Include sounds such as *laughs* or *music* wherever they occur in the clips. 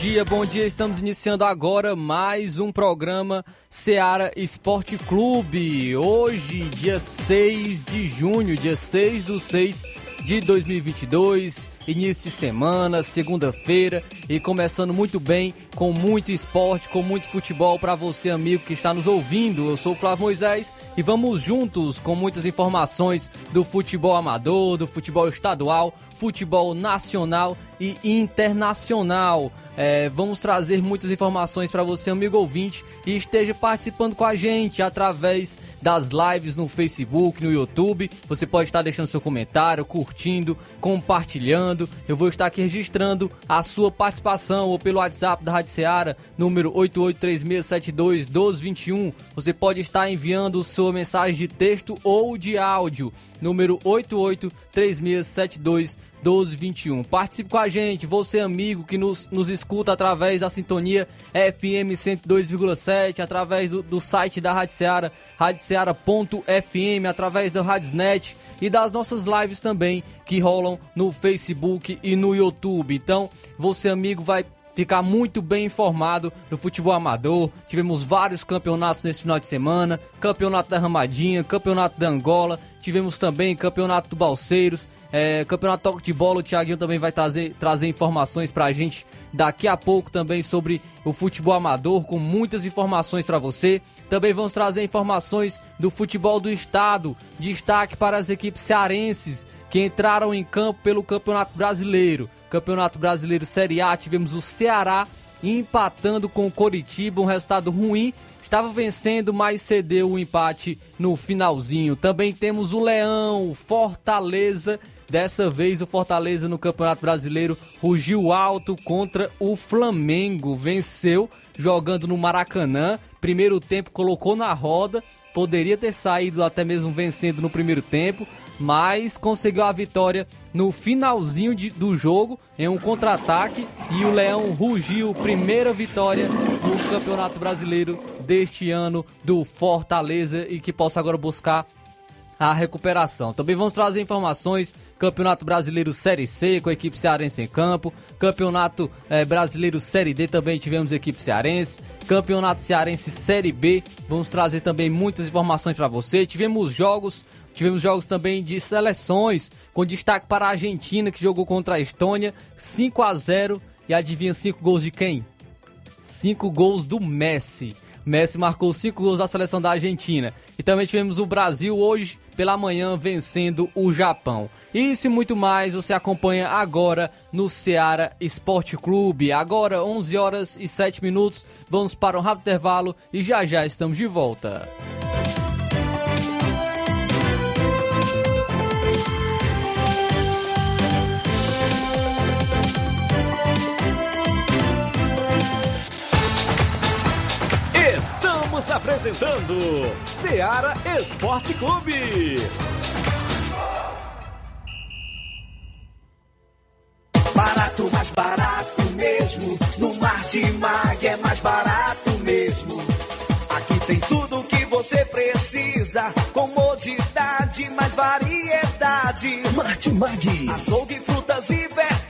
Dia, bom dia. Estamos iniciando agora mais um programa Seara Esporte Clube. Hoje, dia 6 de junho, dia 6 do 6 de 2022 início de semana, segunda-feira e começando muito bem, com muito esporte, com muito futebol para você, amigo que está nos ouvindo. Eu sou o Flávio Moisés e vamos juntos com muitas informações do futebol amador, do futebol estadual, futebol nacional e internacional. É, vamos trazer muitas informações para você, amigo ouvinte, e esteja participando com a gente através das lives no Facebook, no YouTube. Você pode estar deixando seu comentário, curtindo, compartilhando. Eu vou estar aqui registrando a sua participação ou pelo WhatsApp da Rádio Seara, número 8836721221. Você pode estar enviando sua mensagem de texto ou de áudio, número 8836721221. 1221. Participe com a gente, você amigo que nos, nos escuta através da sintonia FM 102,7, através do, do site da Rádio Seara, radioceara.fm, através do Radiosnet e das nossas lives também que rolam no Facebook e no YouTube. Então, você amigo vai ficar muito bem informado do futebol amador. Tivemos vários campeonatos nesse final de semana: campeonato da Ramadinha, campeonato da Angola, tivemos também campeonato do Balseiros. É, Campeonato Toque de Bola, o Thiaguinho também vai trazer, trazer informações pra gente daqui a pouco também sobre o futebol amador, com muitas informações para você. Também vamos trazer informações do futebol do estado, destaque para as equipes cearenses que entraram em campo pelo Campeonato Brasileiro. Campeonato Brasileiro Série A, tivemos o Ceará empatando com o Coritiba, um resultado ruim. Estava vencendo, mas cedeu o empate no finalzinho. Também temos o Leão, Fortaleza Dessa vez o Fortaleza no Campeonato Brasileiro rugiu alto contra o Flamengo. Venceu jogando no Maracanã. Primeiro tempo colocou na roda. Poderia ter saído até mesmo vencendo no primeiro tempo, mas conseguiu a vitória no finalzinho de, do jogo em um contra-ataque e o Leão rugiu primeira vitória no Campeonato Brasileiro deste ano do Fortaleza e que possa agora buscar a recuperação. Também vamos trazer informações: Campeonato Brasileiro Série C com a equipe cearense em campo, Campeonato eh, Brasileiro Série D também tivemos equipe cearense, Campeonato Cearense Série B. Vamos trazer também muitas informações para você. Tivemos jogos, tivemos jogos também de seleções, com destaque para a Argentina que jogou contra a Estônia, 5 a 0 e adivinha 5 gols de quem? 5 gols do Messi. Messi marcou 5 gols da seleção da Argentina. E também tivemos o Brasil hoje pela manhã vencendo o Japão. Isso e muito mais você acompanha agora no Ceará Esporte Clube. Agora 11 horas e 7 minutos. Vamos para um rápido intervalo e já já estamos de volta. Você precisa. Comodidade, mais variedade. Martimag. Açougue, frutas e verduras.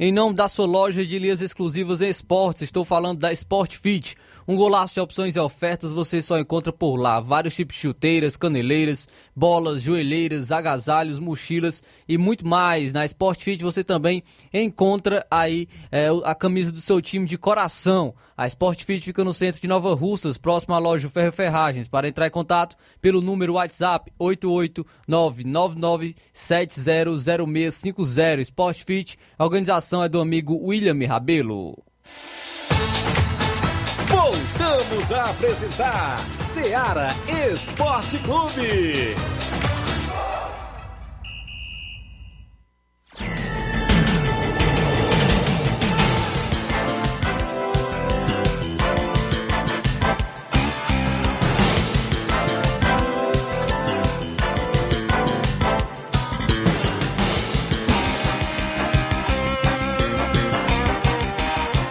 Em nome da sua loja de linhas exclusivas em esportes, estou falando da Sport Fit. Um golaço de opções e ofertas você só encontra por lá. Vários tipos de chuteiras, caneleiras, bolas, joelheiras, agasalhos, mochilas e muito mais. Na Sport Fit você também encontra aí é, a camisa do seu time de coração. A Sport Fit fica no centro de Nova Russas, próximo à loja Ferro Ferragens. Para entrar em contato pelo número WhatsApp 88999700650. Sport Fit, a organização é do amigo William Rabelo. Voltamos a apresentar Seara Esporte Clube.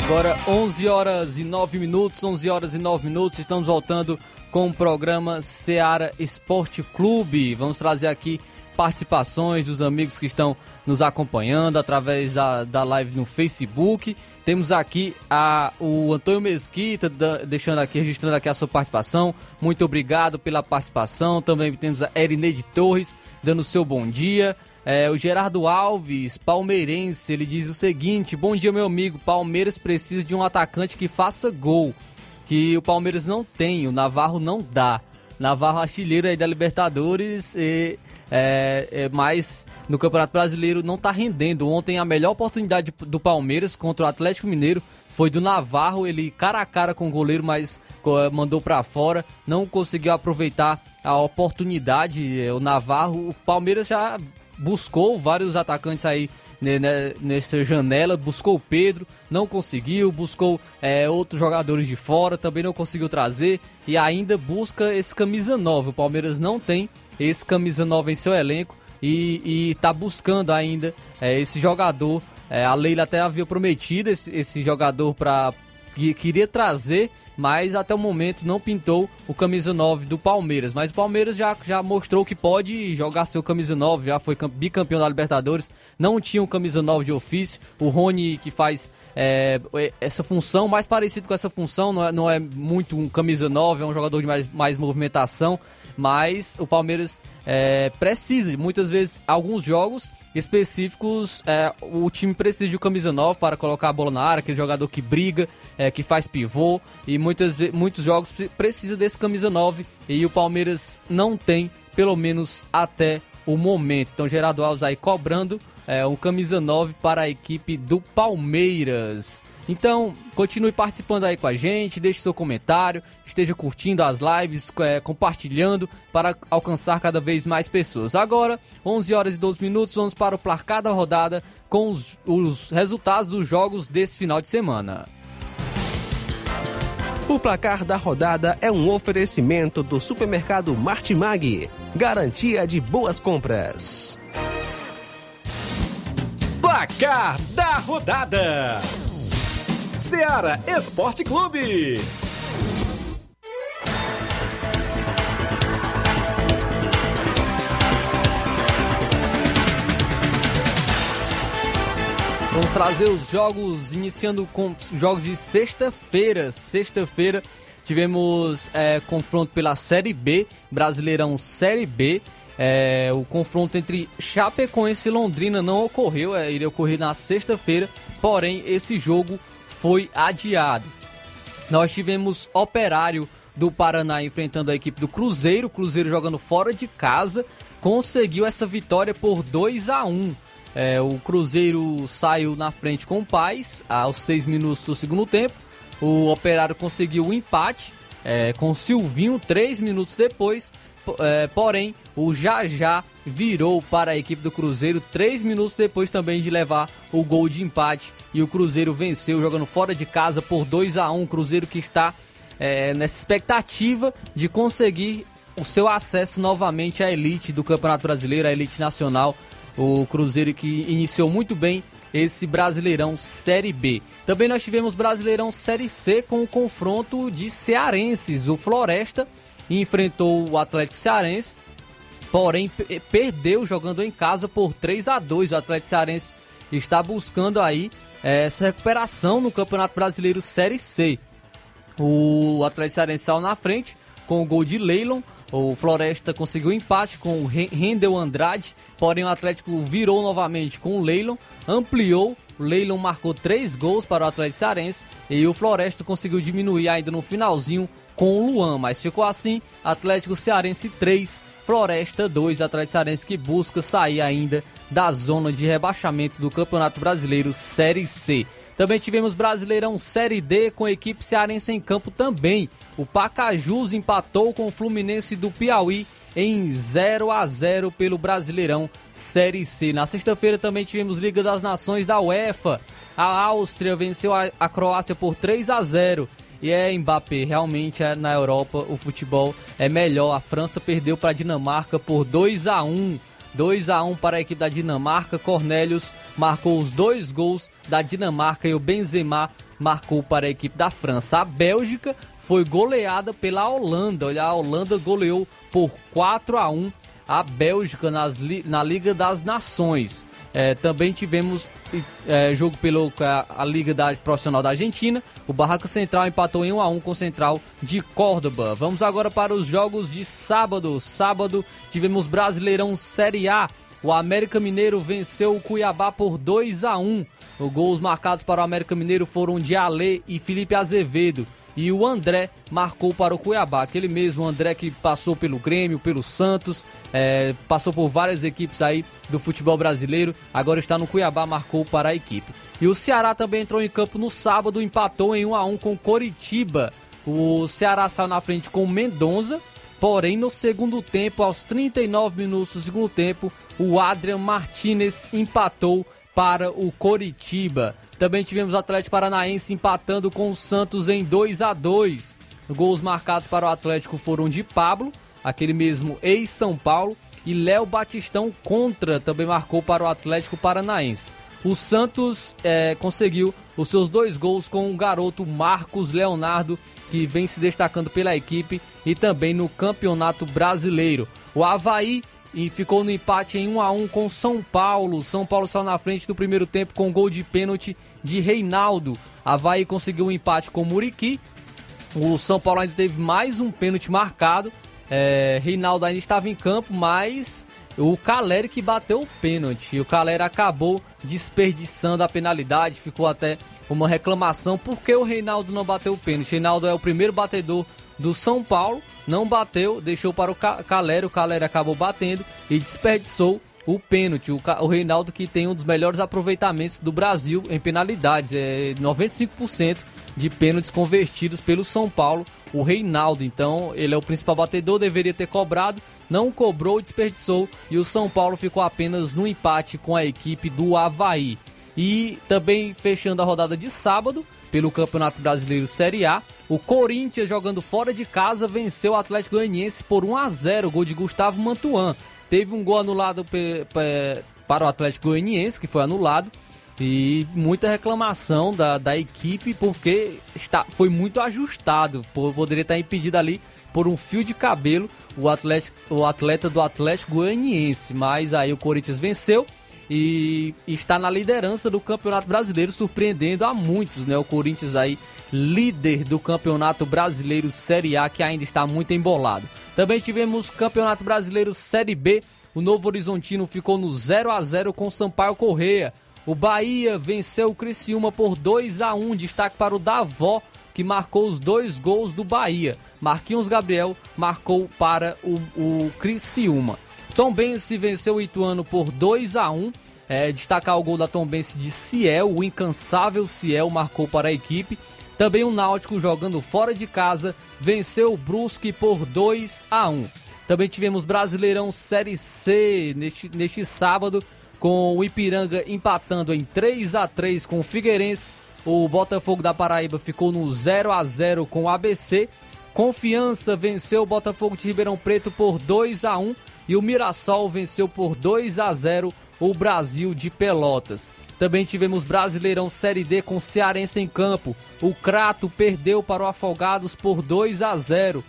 Agora 11 horas e 9 minutos, 11 horas e 9 minutos, estamos voltando com o programa Seara Esporte Clube. Vamos trazer aqui participações dos amigos que estão nos acompanhando através da, da live no Facebook. Temos aqui a, o Antônio Mesquita, da, deixando aqui, registrando aqui a sua participação. Muito obrigado pela participação. Também temos a Erineide Torres, dando seu bom dia. É, o Gerardo Alves, palmeirense, ele diz o seguinte: Bom dia, meu amigo. Palmeiras precisa de um atacante que faça gol. Que o Palmeiras não tem, o Navarro não dá. Navarro artilheiro aí da Libertadores, e, é, é, mas no Campeonato Brasileiro não tá rendendo. Ontem a melhor oportunidade do Palmeiras contra o Atlético Mineiro foi do Navarro, ele cara a cara com o goleiro, mas mandou para fora, não conseguiu aproveitar a oportunidade. O Navarro, o Palmeiras já buscou vários atacantes aí né, né, nessa janela, buscou o Pedro, não conseguiu, buscou é, outros jogadores de fora, também não conseguiu trazer e ainda busca esse camisa 9. O Palmeiras não tem esse camisa 9 em seu elenco e está buscando ainda é, esse jogador. É, a Leila até havia prometido esse, esse jogador para que queria trazer mas até o momento não pintou o camisa 9 do Palmeiras. Mas o Palmeiras já, já mostrou que pode jogar seu camisa 9, já foi bicampeão da Libertadores, não tinha um camisa 9 de ofício. O Rony que faz é, essa função, mais parecido com essa função, não é, não é muito um camisa 9, é um jogador de mais, mais movimentação, mas o Palmeiras é, precisa, muitas vezes, alguns jogos específicos, é, o time precisa de um camisa 9 para colocar a bola na área, aquele jogador que briga, é, que faz pivô, e muitas, muitos jogos precisa desse camisa 9, e o Palmeiras não tem, pelo menos até o momento. Então, Gerardo Alves aí cobrando é, um camisa 9 para a equipe do Palmeiras. Então, continue participando aí com a gente, deixe seu comentário, esteja curtindo as lives, é, compartilhando para alcançar cada vez mais pessoas. Agora, 11 horas e 12 minutos, vamos para o placar da rodada com os, os resultados dos jogos desse final de semana. O placar da rodada é um oferecimento do supermercado Martimag, garantia de boas compras. Placar da rodada. Seara Esporte Clube. Vamos trazer os jogos, iniciando com jogos de sexta-feira. Sexta-feira tivemos é, confronto pela Série B, Brasileirão Série B. É, o confronto entre Chapecoense e Londrina não ocorreu, é, iria ocorrer na sexta-feira, porém esse jogo foi adiado. Nós tivemos Operário do Paraná enfrentando a equipe do Cruzeiro, Cruzeiro jogando fora de casa, conseguiu essa vitória por 2 a 1. É, o Cruzeiro saiu na frente com o Paz aos 6 minutos do segundo tempo. O Operário conseguiu o um empate é, com Silvinho 3 minutos depois. É, porém, o Jajá virou para a equipe do Cruzeiro três minutos depois também de levar o gol de empate e o Cruzeiro venceu jogando fora de casa por 2 a 1 Cruzeiro que está é, nessa expectativa de conseguir o seu acesso novamente à elite do Campeonato Brasileiro, à elite nacional. O Cruzeiro que iniciou muito bem esse Brasileirão Série B. Também nós tivemos Brasileirão Série C com o confronto de cearenses. O Floresta enfrentou o Atlético Cearense, porém perdeu jogando em casa por 3 a 2 O Atlético Cearense está buscando aí é, essa recuperação no Campeonato Brasileiro Série C. O Atlético Cearense saiu na frente com o gol de Leilon. O Floresta conseguiu empate com o Rendel Andrade, porém o Atlético virou novamente com o Leilon, ampliou. O Leilon marcou três gols para o Atlético Cearense e o Floresta conseguiu diminuir ainda no finalzinho com o Luan, mas ficou assim: Atlético Cearense 3, Floresta 2, Atlético Cearense que busca sair ainda da zona de rebaixamento do Campeonato Brasileiro Série C. Também tivemos Brasileirão Série D com a equipe cearense em campo também. O Pacajus empatou com o Fluminense do Piauí em 0 a 0 pelo Brasileirão Série C. Na sexta-feira também tivemos Liga das Nações da UEFA. A Áustria venceu a Croácia por 3 a 0 e é Mbappé, realmente é, na Europa o futebol é melhor. A França perdeu para a Dinamarca por 2 a 1. 2 a 1 para a equipe da Dinamarca. Cornelius marcou os dois gols da Dinamarca e o Benzema marcou para a equipe da França. A Bélgica foi goleada pela Holanda. Olha, a Holanda goleou por 4 a 1 a Bélgica nas, na Liga das Nações. É, também tivemos é, jogo pela a, a, Liga da, Profissional da Argentina. O Barraca Central empatou em 1 a 1 com o Central de Córdoba. Vamos agora para os jogos de sábado. Sábado tivemos Brasileirão Série A. O América Mineiro venceu o Cuiabá por 2 a 1. Os gols marcados para o América Mineiro foram de Ale e Felipe Azevedo e o André marcou para o Cuiabá. Aquele mesmo André que passou pelo Grêmio, pelo Santos, é, passou por várias equipes aí do futebol brasileiro, agora está no Cuiabá, marcou para a equipe. E o Ceará também entrou em campo no sábado, empatou em 1 a 1 com Coritiba. O Ceará saiu na frente com Mendonça, porém no segundo tempo, aos 39 minutos do segundo tempo, o Adrian Martinez empatou para o Coritiba. Também tivemos o Atlético Paranaense empatando com o Santos em 2 a 2. Gols marcados para o Atlético foram de Pablo, aquele mesmo ex-São Paulo, e Léo Batistão contra também marcou para o Atlético Paranaense. O Santos é, conseguiu os seus dois gols com o garoto Marcos Leonardo, que vem se destacando pela equipe e também no Campeonato Brasileiro. O Havaí e ficou no empate em 1 a 1 com São Paulo. São Paulo saiu na frente do primeiro tempo com gol de pênalti de Reinaldo. Havaí conseguiu um empate com Muriqui. O São Paulo ainda teve mais um pênalti marcado. É, Reinaldo ainda estava em campo, mas o Caleri que bateu o pênalti. O Caleri acabou desperdiçando a penalidade, ficou até uma reclamação porque o Reinaldo não bateu o pênalti. Reinaldo é o primeiro batedor do São Paulo, não bateu, deixou para o Caleri, o Caleri acabou batendo e desperdiçou o pênalti. O, o Reinaldo que tem um dos melhores aproveitamentos do Brasil em penalidades, é 95% de pênaltis convertidos pelo São Paulo. O Reinaldo, então, ele é o principal batedor, deveria ter cobrado, não cobrou, desperdiçou e o São Paulo ficou apenas no empate com a equipe do Havaí. E também fechando a rodada de sábado, pelo Campeonato Brasileiro Série A, o Corinthians, jogando fora de casa, venceu o Atlético Goianiense por 1 a 0 gol de Gustavo Mantuan. Teve um gol anulado para o Atlético Goianiense, que foi anulado. E muita reclamação da, da equipe, porque está, foi muito ajustado. Poderia estar impedido ali por um fio de cabelo o, o atleta do Atlético Goianiense. Mas aí o Corinthians venceu e está na liderança do Campeonato Brasileiro, surpreendendo a muitos, né? O Corinthians aí, líder do Campeonato Brasileiro Série A, que ainda está muito embolado. Também tivemos Campeonato Brasileiro Série B, o Novo Horizontino ficou no 0 a 0 com Sampaio Correia. O Bahia venceu o Criciúma por 2 a 1 destaque para o Davó, que marcou os dois gols do Bahia. Marquinhos Gabriel marcou para o, o Criciúma. Tom Bense venceu o Ituano por 2 a 1 é, destacar o gol da Tom Bense de Ciel, o incansável Ciel marcou para a equipe. Também o Náutico jogando fora de casa venceu o Brusque por 2 a 1. Também tivemos Brasileirão Série C neste, neste sábado, com o Ipiranga empatando em 3 a 3 com o Figueirense. O Botafogo da Paraíba ficou no 0 a 0 com o ABC. Confiança venceu o Botafogo de Ribeirão Preto por 2 a 1 e o Mirassol venceu por 2 a 0 o Brasil de Pelotas. Também tivemos Brasileirão Série D com Cearense em campo. O Crato perdeu para o Afogados por 2 a 0.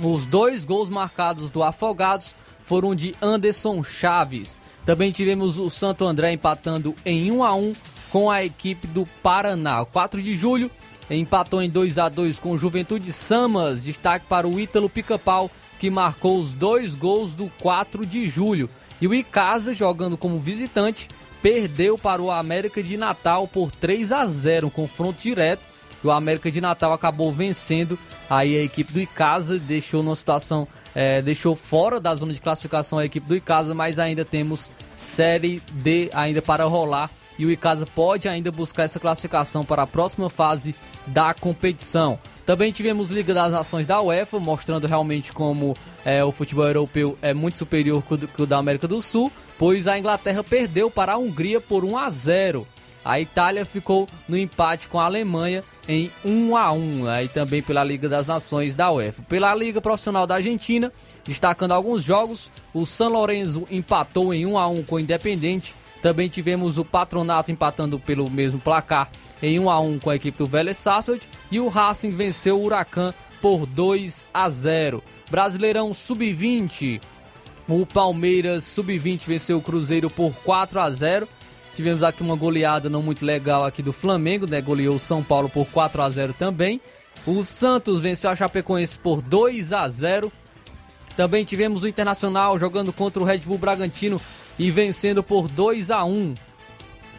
Os dois gols marcados do Afogados foram de Anderson Chaves. Também tivemos o Santo André empatando em 1 a 1 com a equipe do Paraná. 4 de julho empatou em 2 a 2 com Juventude Samas. Destaque para o Ítalo Pica-Pau que marcou os dois gols do 4 de julho. E o Icasa, jogando como visitante, perdeu para o América de Natal por 3 a 0, um confronto direto. E o América de Natal acabou vencendo aí a equipe do Icasa, deixou numa situação, é, deixou fora da zona de classificação a equipe do Icasa, mas ainda temos Série D ainda para rolar e o Icasa pode ainda buscar essa classificação para a próxima fase da competição. Também tivemos Liga das Nações da UEFA, mostrando realmente como é, o futebol europeu é muito superior que o da América do Sul, pois a Inglaterra perdeu para a Hungria por 1 a 0. A Itália ficou no empate com a Alemanha em 1 a 1, aí também pela Liga das Nações da UEFA. Pela Liga Profissional da Argentina, destacando alguns jogos, o San Lorenzo empatou em 1 a 1 com o Independente. Também tivemos o Patronato empatando pelo mesmo placar em 1 a 1 com a equipe do Vélez Sarsfield e o Racing venceu o Huracan por 2 a 0. Brasileirão Sub-20, o Palmeiras Sub-20 venceu o Cruzeiro por 4 a 0. Tivemos aqui uma goleada não muito legal aqui do Flamengo, né? Goleou o São Paulo por 4 a 0 também. O Santos venceu a Chapecoense por 2 a 0. Também tivemos o Internacional jogando contra o Red Bull Bragantino e vencendo por 2 a 1.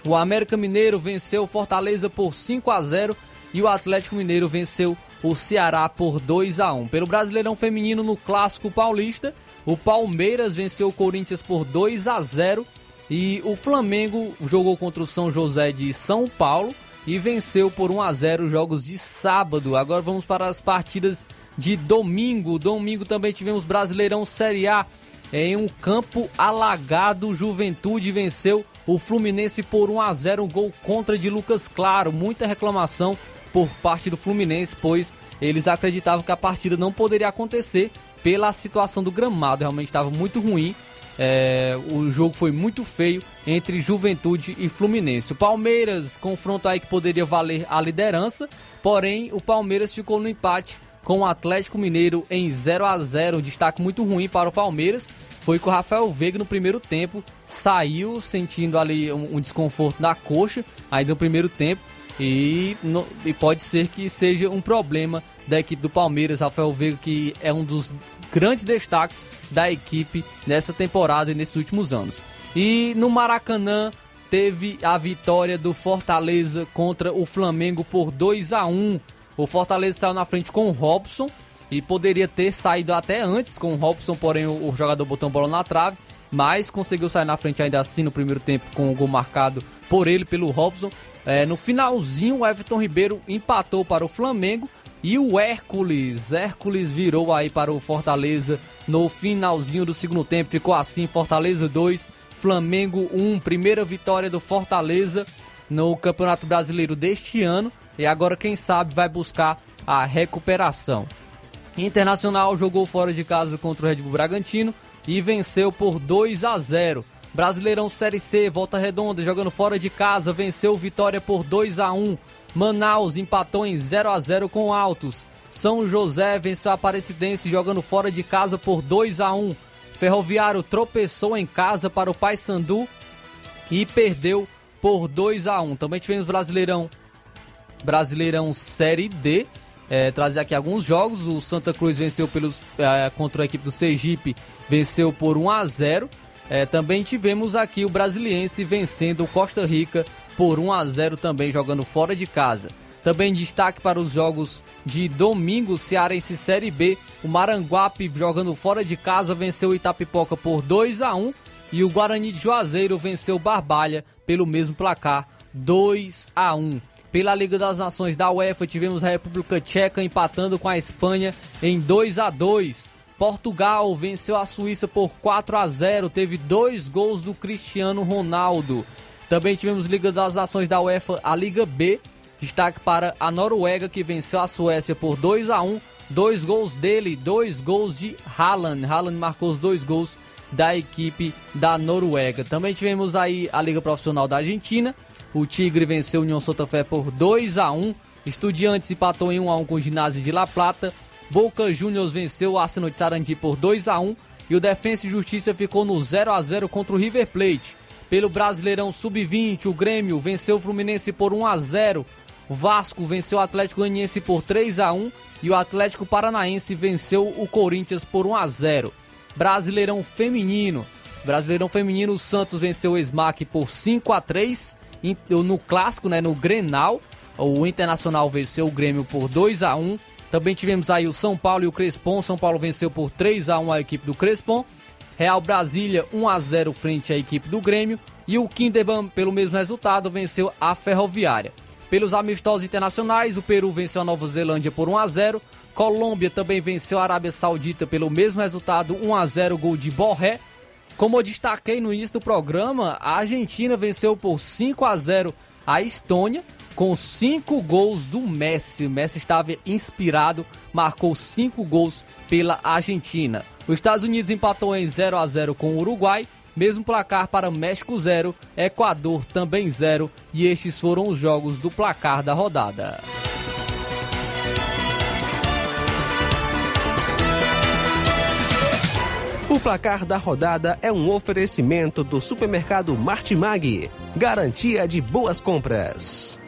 O América Mineiro venceu o Fortaleza por 5 a 0 e o Atlético Mineiro venceu o Ceará por 2 a 1. Pelo Brasileirão Feminino no Clássico Paulista, o Palmeiras venceu o Corinthians por 2 a 0 e o Flamengo jogou contra o São José de São Paulo e venceu por 1 a 0 jogos de sábado. Agora vamos para as partidas de domingo. Domingo também tivemos Brasileirão Série A em um campo alagado. Juventude venceu o Fluminense por 1 a 0, um gol contra de Lucas Claro. Muita reclamação por parte do Fluminense, pois eles acreditavam que a partida não poderia acontecer pela situação do gramado. Realmente estava muito ruim. É, o jogo foi muito feio entre Juventude e Fluminense. O Palmeiras, confronto aí que poderia valer a liderança, porém o Palmeiras ficou no empate com o Atlético Mineiro em 0 a 0 um destaque muito ruim para o Palmeiras foi que o Rafael Veiga no primeiro tempo saiu sentindo ali um, um desconforto na coxa, ainda no primeiro tempo, e, no, e, pode ser que seja um problema da equipe do Palmeiras. Rafael Veiga, que é um dos grandes destaques da equipe nessa temporada e nesses últimos anos. E no Maracanã teve a vitória do Fortaleza contra o Flamengo por 2 a 1 o Fortaleza saiu na frente com o Robson e poderia ter saído até antes com o Robson, porém o, jogador botou a bola na trave, mas conseguiu sair na frente ainda assim no primeiro tempo com o gol marcado por ele, pelo Robson. É, no finalzinho, o Everton Ribeiro empatou para o Flamengo e o Hércules, Hércules virou aí para o Fortaleza no finalzinho do segundo tempo. Ficou assim: Fortaleza 2, Flamengo 1. Primeira vitória do Fortaleza no Campeonato Brasileiro deste ano. E agora, quem sabe, vai buscar a recuperação. Internacional jogou fora de casa contra o Red Bull Bragantino e venceu por 2 a 0. Brasileirão Série C, Volta Redonda, jogando fora de casa, venceu Vitória por 2 a 1. Manaus empatou em 0 a 0 com Altos. São José venceu a Aparecidense jogando fora de casa por 2 a 1. Ferroviário tropeçou em casa para o Paysandu e perdeu por 2 a 1. Também tivemos Brasileirão Brasileirão Série D. É, trazer aqui alguns jogos. O Santa Cruz venceu pelos, é, contra a equipe do Sergipe, venceu por 1 a 0. É, também tivemos aqui o Brasiliense vencendo o Costa Rica por 1 a 0 também jogando fora de casa. Também destaque para os jogos de domingo, Cearense Série B. O Maranguape jogando fora de casa venceu o Itapipoca por 2 a 1 e o Guarani de Juazeiro venceu o Barbalha pelo mesmo placar 2 a 1. Pela Liga das Nações da UEFA, tivemos a República Tcheca empatando com a Espanha em 2 a 2 Portugal venceu a Suíça por 4 a 0, teve dois gols do Cristiano Ronaldo. Também tivemos Liga das Nações da UEFA, a Liga B. Destaque para a Noruega que venceu a Suécia por 2 a 1, dois gols dele, dois gols de Haaland. Haaland marcou os dois gols da equipe da Noruega. Também tivemos aí a Liga Profissional da Argentina. O Tigre venceu o União Santa Fé por 2 a 1. Estudiantes empatou em 1 a 1 com o Ginásio de La Plata. Boca Juniors venceu o Arsenal de Sarandi por 2 a 1 e o Defensa e Justiça ficou no 0 a 0 contra o River Plate. Pelo Brasileirão Sub-20, o Grêmio venceu o Fluminense por 1 a 0. O Vasco venceu o Atlético Goianiense por 3 a 1 e o Atlético Paranaense venceu o Corinthians por 1 a 0. Brasileirão Feminino. Brasileirão Feminino, o Santos venceu o Smack por 5 a 3 no clássico, né, no Grenal. O Internacional venceu o Grêmio por 2 a 1 também tivemos aí o São Paulo e o Crespon. São Paulo venceu por 3 a 1 a equipe do Crespon. Real Brasília 1 a 0 frente à equipe do Grêmio. E o Kinderman, pelo mesmo resultado, venceu a Ferroviária. Pelos amistosos internacionais, o Peru venceu a Nova Zelândia por 1 a 0. Colômbia também venceu a Arábia Saudita pelo mesmo resultado, 1 a 0 gol de Borré. Como eu destaquei no início do programa, a Argentina venceu por 5 a 0 a Estônia com cinco gols do Messi. O Messi estava inspirado, marcou cinco gols pela Argentina. Os Estados Unidos empatou em 0 a 0 com o Uruguai. Mesmo placar para México 0, Equador também 0 e estes foram os jogos do placar da rodada. O placar da rodada é um oferecimento do supermercado Martimag, garantia de boas compras.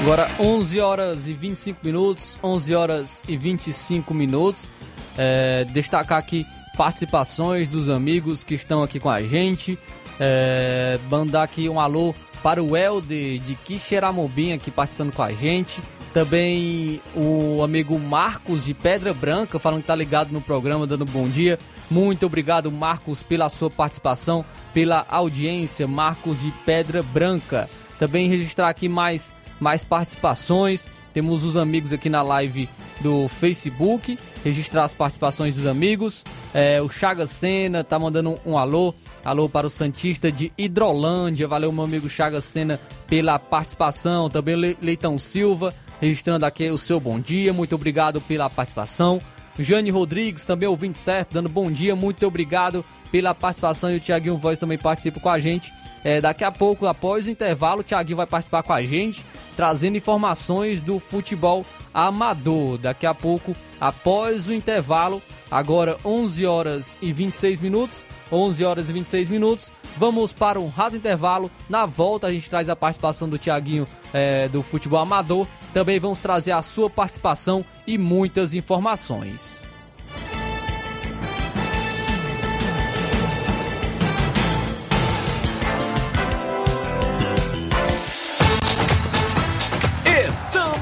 Agora 11 horas e 25 minutos, 11 horas e 25 minutos. É, destacar aqui participações dos amigos que estão aqui com a gente. É, mandar aqui um alô para o Helder de Quixeramobim aqui participando com a gente. Também o amigo Marcos de Pedra Branca falando que tá ligado no programa, dando bom dia. Muito obrigado, Marcos, pela sua participação, pela audiência, Marcos de Pedra Branca. Também registrar aqui mais mais participações. Temos os amigos aqui na live do Facebook, registrar as participações dos amigos. É, o Chaga Sena tá mandando um, um, alô. Alô para o Santista de Hidrolândia. Valeu, meu amigo Chaga Sena, pela participação. Também o Leitão Silva, registrando aqui o seu bom dia. Muito obrigado pela participação. Jane Rodrigues, também ouvindo certo, dando bom dia. Muito obrigado pela participação. E o Tiaguinho Voz também participa com a gente. É, daqui a pouco, após o intervalo, o Tiaguinho vai participar com a gente trazendo informações do futebol amador. Daqui a pouco, após o intervalo, agora 11 horas e 26 minutos, 11 horas e 26 minutos, vamos para um rápido intervalo. Na volta, a gente traz a participação do Tiaguinho é, do futebol amador. Também vamos trazer a sua participação e muitas informações.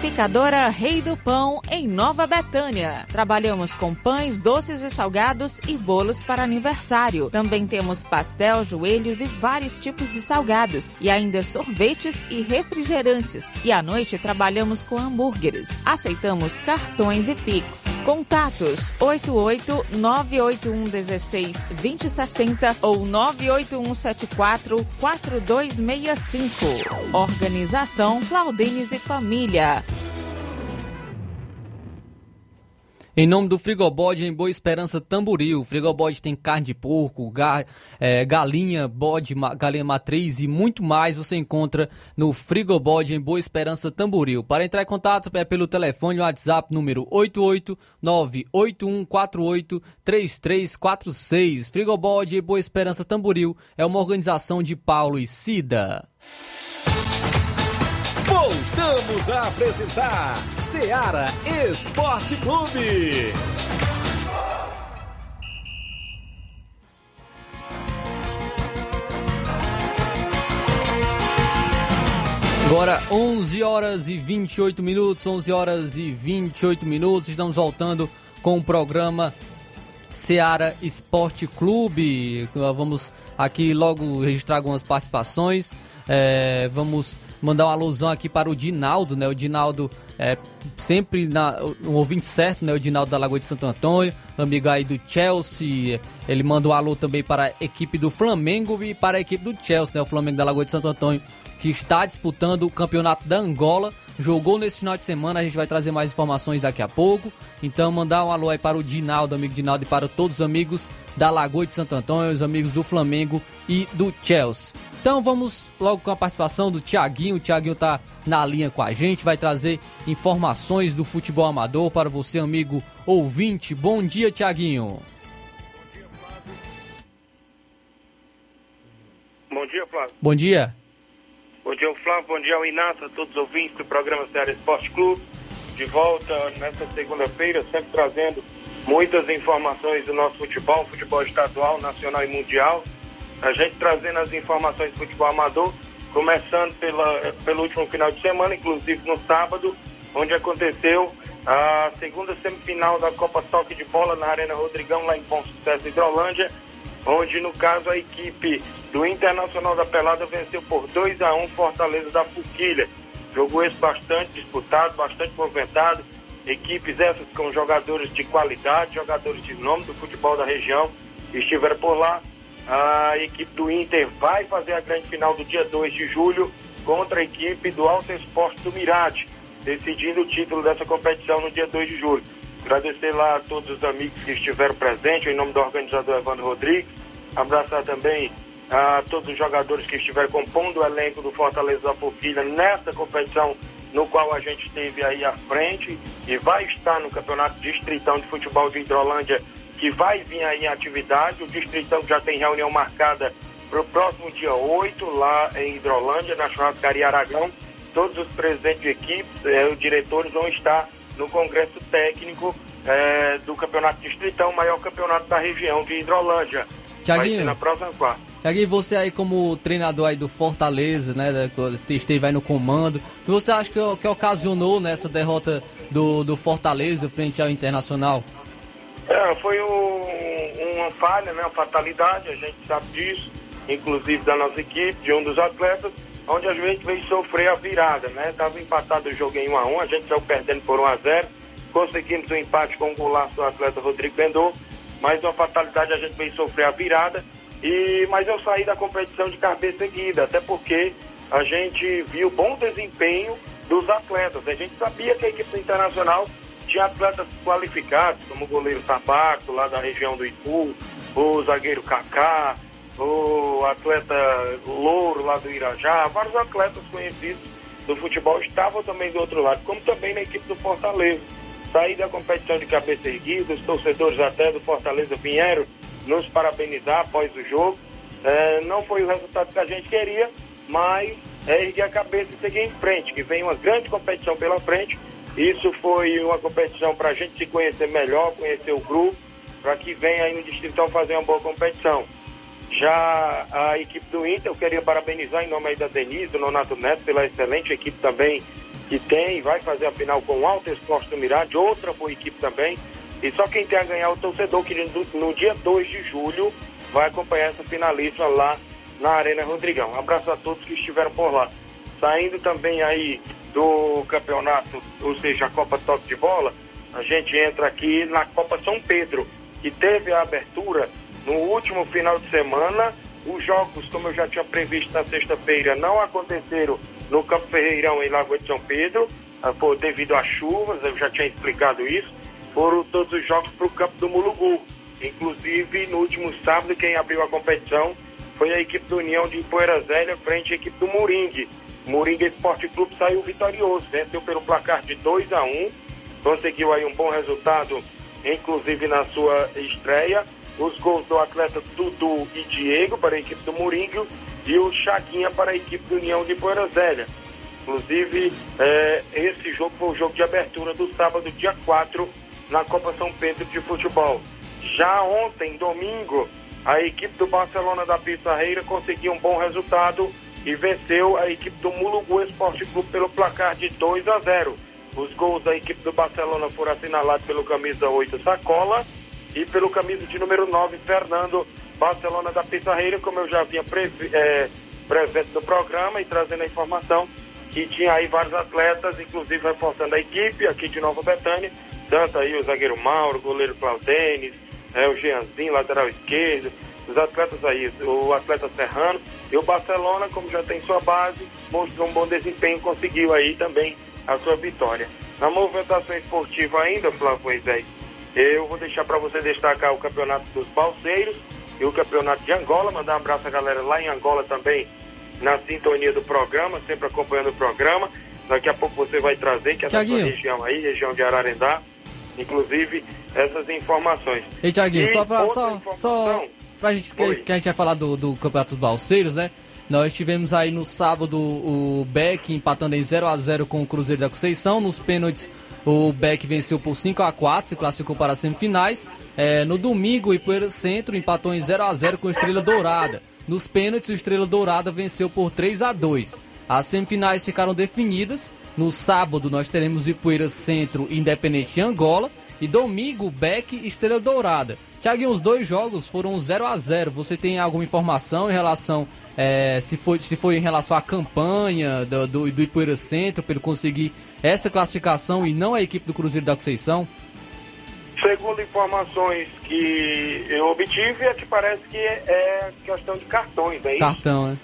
Panificadora Rei do Pão em Nova Betânia. Trabalhamos com pães, doces e salgados e bolos para aniversário. Também temos pastel, joelhos e vários tipos de salgados. E ainda sorvetes e refrigerantes. E à noite trabalhamos com hambúrgueres. Aceitamos cartões e Pix. Contatos 88 981 16 2060 ou 981 74 4265. Organização Claudines e Família. Em nome do Frigobode em Boa Esperança Tamboril. Frigobode tem carne de porco, ga, é, galinha, bode, ma, galinha matriz e muito mais você encontra no Frigobode em Boa Esperança Tamboril. Para entrar em contato é pelo telefone WhatsApp número 88981483346. Frigobode em Boa Esperança Tamboril é uma organização de Paulo e Cida. Voltamos a apresentar Seara Esporte Clube. 11 horas e 28 minutos, 11 horas e 28 minutos. Estamos voltando com o programa Seara Esporte Clube. Vamos aqui logo registrar algumas participações. É, vamos mandar uma alusão aqui para o Dinaldo, né? O Dinaldo é sempre na, um ouvinte certo, né? O Dinaldo da Lagoa de Santo Antônio, amigo aí do Chelsea. Ele manda um alô também para a equipe do Flamengo e para a equipe do Chelsea, né? O Flamengo da Lagoa de Santo Antônio, que está disputando o campeonato da Angola. Jogou nesse final de semana, a gente vai trazer mais informações daqui a pouco. Então, mandar um alô aí para o Dinaldo, amigo Dinaldo, e para todos os amigos da Lagoa de Santo Antônio, os amigos do Flamengo e do Chelsea. Então vamos logo com a participação do Tiaguinho. O Tiaguinho tá na linha com a gente, vai trazer informações do futebol amador para você, amigo ouvinte. Bom dia, Tiaguinho. Bom dia, Flávio. Bom dia. Bom dia, Flávio. Bom dia ao Inácio, a todos os ouvintes do programa Ceará Esporte Clube. De volta nesta segunda-feira, sempre trazendo muitas informações do nosso futebol, futebol estadual, nacional e mundial a gente trazendo as informações do futebol amador, começando pela, pelo último final de semana, inclusive no sábado, onde aconteceu a segunda semifinal da Copa Toque de Bola na Arena Rodrigão, lá em Bom Sucesso, Hidrolândia, onde no caso a equipe do Internacional da Pelada venceu por 2 a 1 Fortaleza da Fuquilha. Jogo esse bastante disputado, bastante movimentado. Equipes essas com jogadores de qualidade, jogadores de nome do futebol da região, estiveram por lá a equipe do Inter vai fazer a grande final do dia 2 de julho contra a equipe do Alto Esporte do Mirade, decidindo o título dessa competição no dia 2 de julho. Agradecer lá a todos os amigos que estiveram presentes, em nome do organizador Evandro Rodrigues. Abraçar também a todos os jogadores que estiveram compondo o elenco do Fortaleza da Forquilha nessa competição no qual a gente esteve aí à frente e vai estar no Campeonato Distritão de Futebol de Hidrolândia que vai vir aí em atividade. O Distritão já tem reunião marcada para o próximo dia 8, lá em Hidrolândia, na churrascaria Aragão. Todos os presidentes de equipes, eh, os diretores vão estar no congresso técnico eh, do Campeonato Distritão, o maior campeonato da região de Hidrolândia. Tiaguinho, na próxima quarta. Tiaguinho, você aí como treinador aí do Fortaleza, né, esteve aí no comando, o que você acha que, que ocasionou nessa derrota do, do Fortaleza frente ao Internacional? É, foi um, uma falha, né, uma fatalidade, a gente sabe disso, inclusive da nossa equipe, de um dos atletas, onde a gente veio sofrer a virada, né? Estava empatado o jogo em 1 a 1 a gente saiu perdendo por 1 a 0 conseguimos o um empate com o golaço do atleta Rodrigo Bendô, mas uma fatalidade a gente veio sofrer a virada, e mas eu saí da competição de cabeça erguida, até porque a gente viu bom desempenho dos atletas. A gente sabia que a equipe internacional tinha atletas qualificados, como o goleiro Tabaco, lá da região do Ipu, o zagueiro Kaká, o atleta Louro, lá do Irajá, vários atletas conhecidos do futebol estavam também do outro lado, como também na equipe do Fortaleza. Saí da competição de cabeça erguida, os torcedores até do Fortaleza vieram nos parabenizar após o jogo. É, não foi o resultado que a gente queria, mas é erguer a cabeça e seguir em frente, que vem uma grande competição pela frente isso foi uma competição para a gente se conhecer melhor, conhecer o grupo, para que venha aí no Distritão fazer uma boa competição. Já a equipe do Inter, eu queria parabenizar em nome aí da Denise, do Nonato Neto, pela excelente equipe também que tem, vai fazer a final com Alto Esporte do Mirade, outra boa equipe também. E só quem tem a ganhar é o torcedor, que no dia 2 de julho vai acompanhar essa finalista lá na Arena Rodrigão. Um abraço a todos que estiveram por lá. Saindo também aí do campeonato, ou seja, a Copa Toque de Bola, a gente entra aqui na Copa São Pedro, que teve a abertura no último final de semana. Os jogos, como eu já tinha previsto na sexta-feira, não aconteceram no Campo Ferreirão em Lagoa de São Pedro, ah, por, devido às chuvas, eu já tinha explicado isso. Foram todos os jogos para o campo do Mulugu. Inclusive, no último sábado, quem abriu a competição foi a equipe do União de Poeira Zélia frente à equipe do Moringue. Moringa Esporte Clube saiu vitorioso, venceu pelo placar de 2 a 1 conseguiu aí um bom resultado, inclusive na sua estreia. Os gols do atleta Dudu e Diego para a equipe do Moringo e o Chaguinha para a equipe do União de Poeira. Inclusive, eh, esse jogo foi o jogo de abertura do sábado, dia 4, na Copa São Pedro de Futebol. Já ontem, domingo, a equipe do Barcelona da Pissarreira conseguiu um bom resultado e venceu a equipe do Mulugu Esporte Clube pelo placar de 2 a 0. Os gols da equipe do Barcelona foram assinalados pelo camisa 8 Sacola e pelo camisa de número 9 Fernando Barcelona da Pissarreira, como eu já havia previ, é, presente no programa e trazendo a informação que tinha aí vários atletas, inclusive reforçando a equipe aqui de Nova Betânia, tanto aí o zagueiro Mauro, o goleiro Claudênis, é, o Jeanzinho, lateral esquerdo, os atletas aí, o atleta Serrano e o Barcelona, como já tem sua base, mostrou um bom desempenho, conseguiu aí também a sua vitória. Na movimentação esportiva ainda, Flávio Moisés, eu vou deixar para você destacar o campeonato dos Balseiros e o campeonato de Angola, mandar um abraço à galera lá em Angola também, na sintonia do programa, sempre acompanhando o programa. Daqui a pouco você vai trazer, que é da sua região aí, região de Ararendá, inclusive essas informações. E Tiaguinho, só para só, só pra gente que, que, a gente vai falar do, do Campeonato dos Balseiros, né? Nós tivemos aí no sábado o Beck empatando em 0 a 0 com o Cruzeiro da Conceição. Nos pênaltis, o Beck venceu por 5 a 4 se classificou para as semifinais. É, no domingo, o Ipueira Centro empatou em 0 a 0 com a Estrela Dourada. Nos pênaltis, o Estrela Dourada venceu por 3 a 2 As semifinais ficaram definidas. No sábado, nós teremos Ipueira Centro Independente de Angola. E domingo, Beck e Estrela Dourada. Tiaguinho, os dois jogos foram 0 a 0 Você tem alguma informação em relação é, se, foi, se foi em relação à campanha do, do, do Ipueira Centro para ele conseguir essa classificação e não a equipe do Cruzeiro da Conceição? Segundo informações que eu obtive, é que parece que é questão de cartões, é isso? Cartão, né?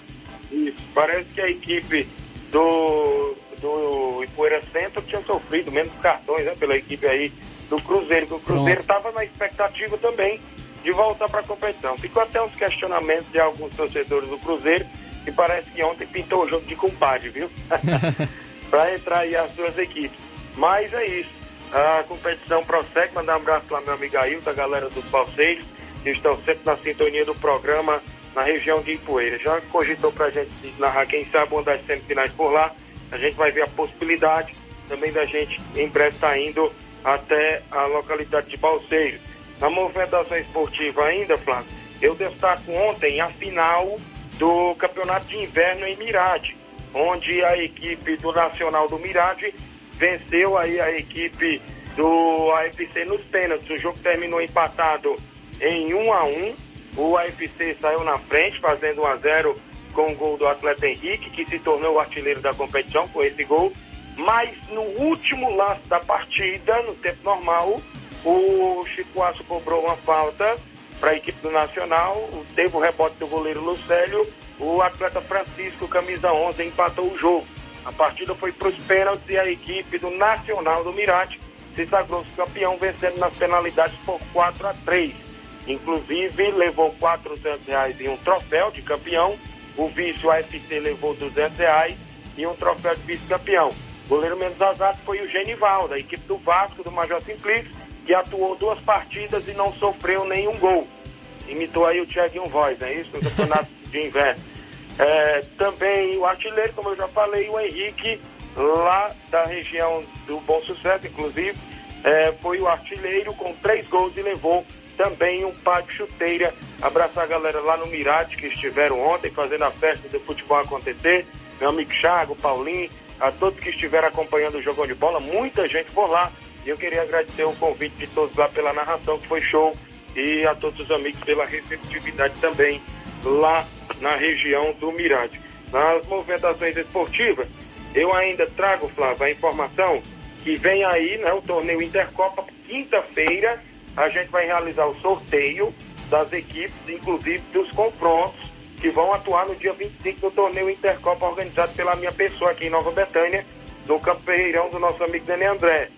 Isso. Parece que a equipe do, do Ipueira Centro tinha sofrido menos cartões né, pela equipe aí do Cruzeiro, que o Cruzeiro estava na expectativa também de voltar para a competição. Ficou até uns questionamentos de alguns torcedores do Cruzeiro, e parece que ontem pintou o jogo de compadre, viu? *laughs* para entrar aí as duas equipes. Mas é isso. A competição prossegue. Mandar um abraço lá meu amigo Ailton, a galera dos Balseiros, que estão sempre na sintonia do programa na região de Ipueira. Já cogitou para a gente narrar, quem sabe, uma das semifinais por lá. A gente vai ver a possibilidade também da gente, em breve, estar tá indo até a localidade de Balseiro. Na movimentação esportiva ainda, Flávio, eu destaco ontem a final do Campeonato de Inverno em Mirade, onde a equipe do Nacional do Mirade venceu aí a equipe do AFC nos pênaltis. O jogo terminou empatado em 1 a 1. O AFC saiu na frente, fazendo 1 a 0 com o gol do atleta Henrique, que se tornou o artilheiro da competição com esse gol. Mas no último lance da partida, no tempo normal, o Chicoaço cobrou uma falta para a equipe do Nacional, teve o rebote do goleiro Lucélio, o atleta Francisco, camisa 11, empatou o jogo. A partida foi para os pênaltis e a equipe do Nacional do Mirate se sagrou-se campeão, vencendo nas penalidades por 4 a 3. Inclusive, levou 400 reais em um troféu de campeão. O vice, o AFC, levou 200 reais e um troféu de vice-campeão. Goleiro menos azar foi o Genival, da equipe do Vasco, do Major Simplício, que atuou duas partidas e não sofreu nenhum gol. Imitou aí o Thiaguinho Voz, é isso? No campeonato *laughs* de inverno. É, também o artilheiro, como eu já falei, o Henrique, lá da região do Bom Sucesso, inclusive, é, foi o artilheiro com três gols e levou também um de chuteira. Abraçar a galera lá no Mirate, que estiveram ontem fazendo a festa do futebol acontecer. Meu amigo Chago, Paulinho, a todos que estiveram acompanhando o jogão de bola, muita gente por lá. E eu queria agradecer o convite de todos lá pela narração, que foi show, e a todos os amigos pela receptividade também lá na região do Mirade. Nas movimentações esportivas, eu ainda trago, Flávio, a informação que vem aí, né, o torneio Intercopa, quinta-feira, a gente vai realizar o sorteio das equipes, inclusive dos confrontos que vão atuar no dia 25 no torneio Intercopa organizado pela minha pessoa aqui em Nova Betânia, no campeirão do nosso amigo Dani André.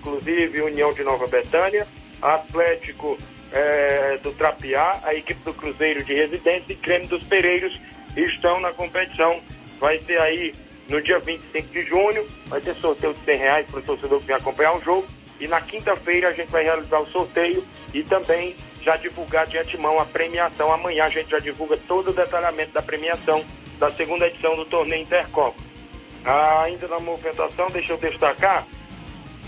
Inclusive, União de Nova Betânia, Atlético é, do Trapiá, a equipe do Cruzeiro de Residência e Creme dos Pereiros estão na competição. Vai ser aí no dia 25 de junho, vai ter sorteio de 100 reais para o torcedor que vem acompanhar o jogo. E na quinta-feira a gente vai realizar o sorteio e também já divulgar de antemão a premiação. Amanhã a gente já divulga todo o detalhamento da premiação da segunda edição do torneio Intercopa. Ah, ainda na movimentação, deixa eu destacar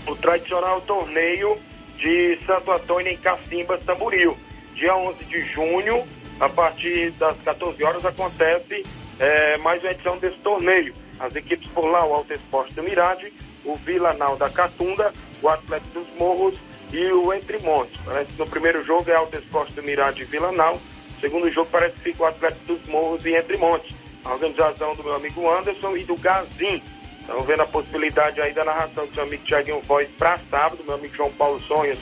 o tradicional torneio de Santo Antônio em Cacimba, Tamboril. Dia 11 de junho, a partir das 14 horas, acontece é, mais uma edição desse torneio. As equipes por lá, o Alto Esporte do Mirade, o Vila Nau da Catunda, o Atlético dos Morros e o Entre Montes. Parece que no primeiro jogo é Alto Esporte do Mirade e Vila Nau. Segundo jogo parece que fica o Atlético dos Morros e Entre Montes. A organização do meu amigo Anderson e do Gazin. Estamos vendo a possibilidade aí da narração do seu amigo Tiaguinho Voz para sábado. Meu amigo João Paulo Sonhos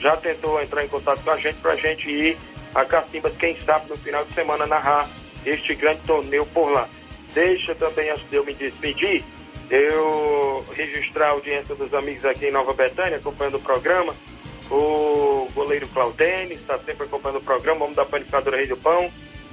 já tentou entrar em contato com a gente para a gente ir a Cacimbas, quem sabe no final de semana narrar este grande torneio por lá. Deixa também, antes de eu me despedir, eu registrar a audiência dos amigos aqui em Nova Betânia, acompanhando o programa. O goleiro Claudene está sempre acompanhando o programa, vamos da panificadora Rei do Pão.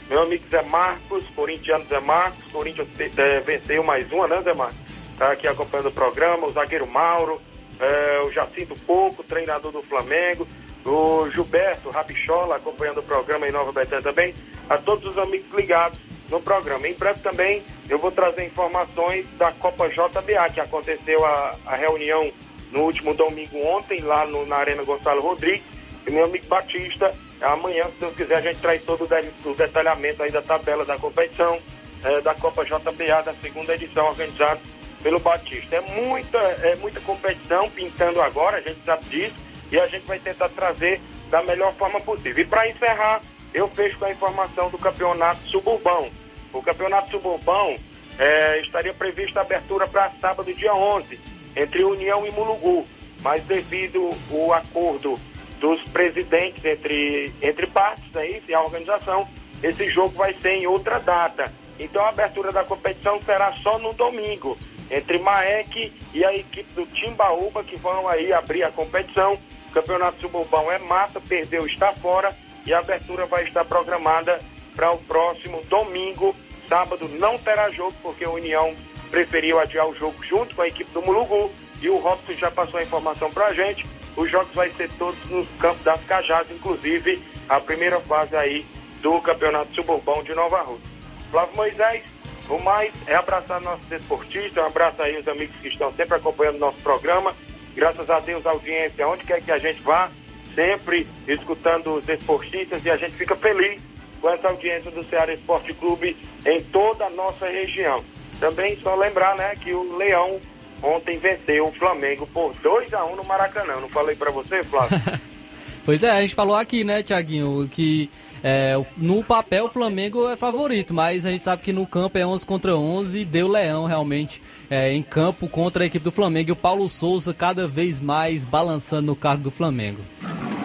Meu amigo Zé Marcos, corintiano Zé Marcos, Corinthians é, venceu mais uma, né, Zé Marcos? Está aqui acompanhando o programa, o zagueiro Mauro, é, o Jacinto Pouco, treinador do Flamengo, o Gilberto Rabichola acompanhando o programa em Nova Betânia também, a todos os amigos ligados no programa. Em breve também eu vou trazer informações da Copa JBA, que aconteceu a, a reunião no último domingo ontem, lá no, na Arena Gonçalo Rodrigues. E meu amigo Batista, amanhã, se Deus quiser, a gente traz todo o, detalhamento aí da tabela da competição é, da Copa JBA, da segunda edição, organizada pelo Batista. É muita, é muita competição pintando agora, a gente sabe disso, e a gente vai tentar trazer da melhor forma possível. E para encerrar, eu fecho com a informação do campeonato suburbão. O campeonato suburbão é, estaria prevista a abertura para sábado, dia 11, entre União e Mulugu, mas devido ao acordo dos presidentes entre, entre partes aí, e a organização, esse jogo vai ser em outra data. Então a abertura da competição será só no domingo, entre Maek e a equipe do Timbaúba, que vão aí abrir a competição. O campeonato suburbão é massa, perdeu, está fora, e a abertura vai estar programada para o próximo domingo. Sábado não terá jogo, porque a União preferiu adiar o jogo junto com a equipe do Mulugu. E o Robson já passou a informação para a gente. Os jogos vão ser todos nos campos das Cajás, inclusive a primeira fase aí do Campeonato Suburbão de Nova Rússia. Flávio Moisés, o mais é abraçar nossos esportistas, um abraço aí os amigos que estão sempre acompanhando nosso programa. Graças a Deus, a audiência, onde quer que a gente vá, sempre escutando os esportistas e a gente fica feliz com essa audiência do Ceará Esporte Clube em toda a nossa região. Também só lembrar, né, que o Leão ontem venceu o Flamengo por 2 a 1 no Maracanã. Não falei para você, Flávio? *laughs* pois é, a gente falou aqui, né, Tiaguinho, que é, no papel o Flamengo é favorito, mas a gente sabe que no campo é 11 contra 11 e deu Leão realmente é, em campo contra a equipe do Flamengo. E o Paulo Souza cada vez mais balançando no cargo do Flamengo.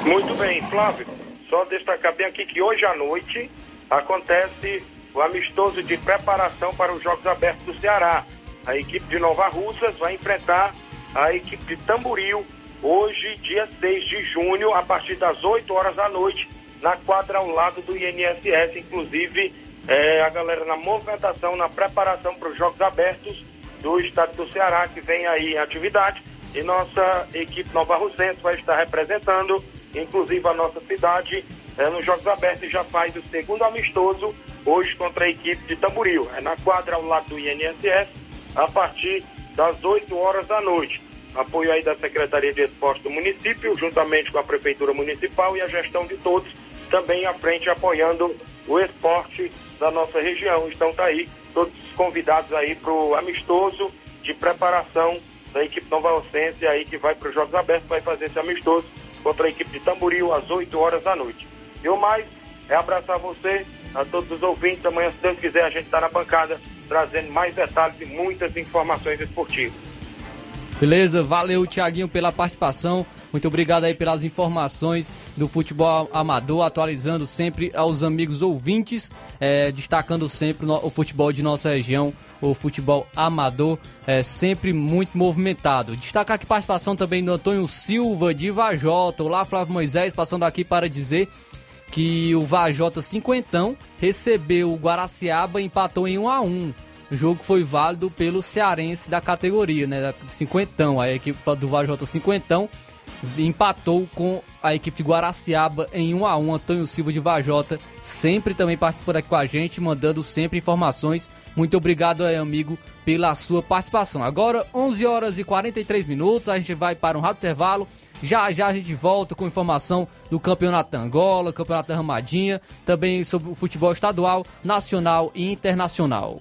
Muito bem, Flávio. Só destacar bem aqui que hoje à noite acontece o amistoso de preparação para os Jogos Abertos do Ceará. A equipe de Nova Russas vai enfrentar a equipe de Tamboril hoje, dia 6 de junho, a partir das 8 horas da noite, na quadra ao lado do INSS. Inclusive, é, a galera na movimentação, na preparação para os Jogos Abertos do Estado do Ceará, que vem aí em atividade. E nossa equipe Nova Russense vai estar representando inclusive a nossa cidade, é, nos Jogos Abertos já faz o segundo amistoso hoje contra a equipe de Tamboril. É na quadra ao lado do INSS, a partir das 8 horas da noite. Apoio aí da Secretaria de Esporte do município, juntamente com a Prefeitura Municipal e a gestão de todos, também à frente apoiando o esporte da nossa região. Então tá aí todos convidados aí para o amistoso de preparação da equipe Nova Ocência aí que vai para os Jogos Abertos, vai fazer esse amistoso contra a equipe de Tamboril às 8 horas da noite. E o mais é abraçar você, a todos os ouvintes. Amanhã, se Deus quiser, a gente está na bancada trazendo mais detalhes e muitas informações esportivas. Beleza, valeu Tiaguinho pela participação. Muito obrigado aí pelas informações do futebol amador, atualizando sempre aos amigos ouvintes, é, destacando sempre o futebol de nossa região, o futebol amador, é sempre muito movimentado. Destacar aqui participação também do Antônio Silva de Vajota. Olá, Flávio Moisés, passando aqui para dizer que o Vajota cinquentão recebeu o Guaraciaba e empatou em 1 a 1 o jogo foi válido pelo cearense da categoria, né? Cinquentão. A equipe do Vajota Cinquentão empatou com a equipe de Guaraciaba em 1 a 1 Antônio Silva de Vajota sempre também participando aqui com a gente, mandando sempre informações. Muito obrigado aí, amigo, pela sua participação. Agora, 11 horas e 43 minutos, a gente vai para um rápido intervalo. Já já a gente volta com informação do Campeonato Angola, Campeonato Ramadinha, também sobre o futebol estadual, nacional e internacional.